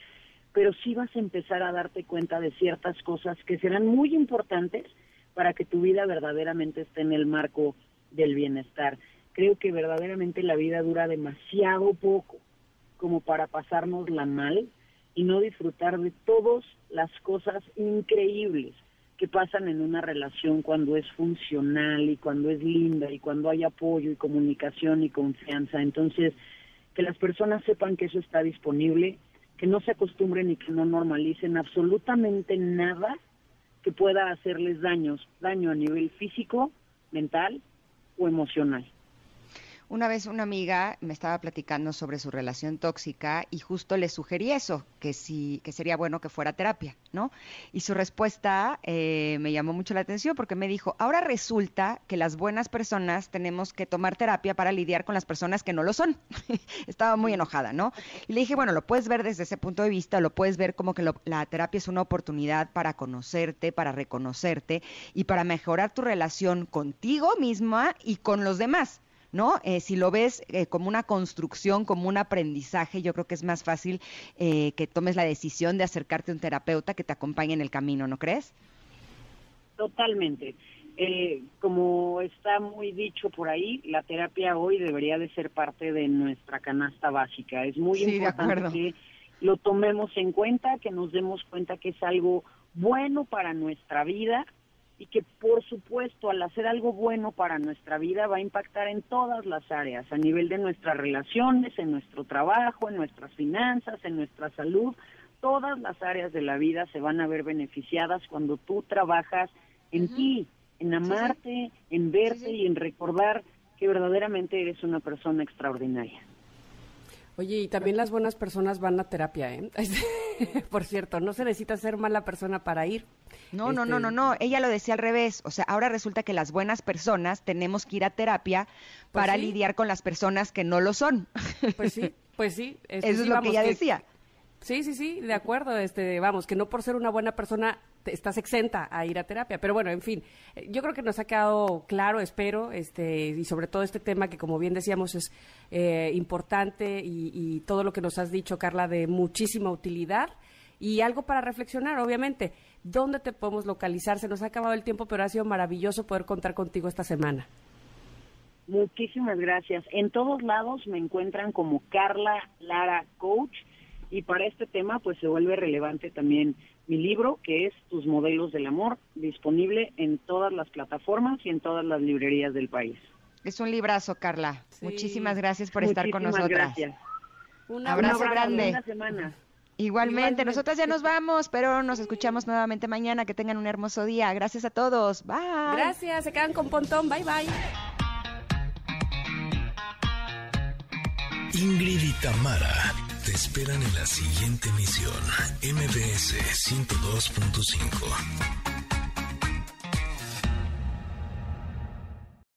pero sí vas a empezar a darte cuenta de ciertas cosas que serán muy importantes para que tu vida verdaderamente esté en el marco del bienestar. Creo que verdaderamente la vida dura demasiado poco como para pasárnosla mal y no disfrutar de todas las cosas increíbles que pasan en una relación cuando es funcional y cuando es linda y cuando hay apoyo y comunicación y confianza. Entonces, que las personas sepan que eso está disponible, que no se acostumbren y que no normalicen absolutamente nada que pueda hacerles daños, daño a nivel físico, mental o emocional. Una vez una amiga me estaba platicando sobre su relación tóxica y justo le sugerí eso, que sí, que sería bueno que fuera terapia, ¿no? Y su respuesta eh, me llamó mucho la atención porque me dijo, ahora resulta que las buenas personas tenemos que tomar terapia para lidiar con las personas que no lo son. estaba muy enojada, ¿no? Y le dije, bueno, lo puedes ver desde ese punto de vista, lo puedes ver como que la terapia es una oportunidad para conocerte, para reconocerte y para mejorar tu relación contigo misma y con los demás. ¿No? Eh, si lo ves eh, como una construcción, como un aprendizaje, yo creo que es más fácil eh, que tomes la decisión de acercarte a un terapeuta que te acompañe en el camino, ¿no crees? Totalmente. como está muy dicho por ahí, la terapia hoy debería de ser parte de nuestra canasta básica. Es muy importante que lo tomemos en cuenta, que nos demos cuenta que es algo bueno para nuestra vida, y que por supuesto al hacer algo bueno para nuestra vida va a impactar en todas las áreas, a nivel de nuestras relaciones, en nuestro trabajo, en nuestras finanzas, en nuestra salud, todas las áreas de la vida se van a ver beneficiadas cuando tú trabajas en ti, en amarte, en verte y en recordar que verdaderamente eres una persona extraordinaria. Oye, y también las buenas personas van a terapia, ¿eh? Por cierto, no se necesita ser mala persona para ir. No, no, no, no, este, no. Ella lo decía al revés. O sea, ahora resulta que las buenas personas tenemos que ir a terapia pues para lidiar con las personas que no lo son. Pues sí, pues sí. Este, Eso es lo que ella decía. Sí, sí, sí, de acuerdo. Este, vamos, que no por ser una buena persona estás exenta a ir a terapia. Pero bueno, en fin, eh, yo creo que nos ha quedado claro, espero, este, y sobre todo este tema que, como bien decíamos, es eh, importante y, todo lo que nos has dicho, Carla, de muchísima utilidad y algo para reflexionar, obviamente. ¿Dónde te podemos localizar? Se nos ha acabado el tiempo, pero ha sido maravilloso poder contar contigo esta semana. Muchísimas gracias. En todos lados me encuentran como Carla Lara Coach y para este tema pues se vuelve relevante también mi libro que es Tus modelos del amor, disponible en todas las plataformas y en todas las librerías del país. Es un librazo, Carla. Muchísimas gracias por estar con nosotras. Gracias. Un abrazo, grande. semana. Igualmente, nosotras ya nos vamos, pero nos escuchamos nuevamente mañana. Que tengan un hermoso día. Gracias a todos. Bye. Gracias, se quedan con Pontón. Bye, bye. Ingrid y Tamara te esperan en la siguiente emisión, MBS 102.5.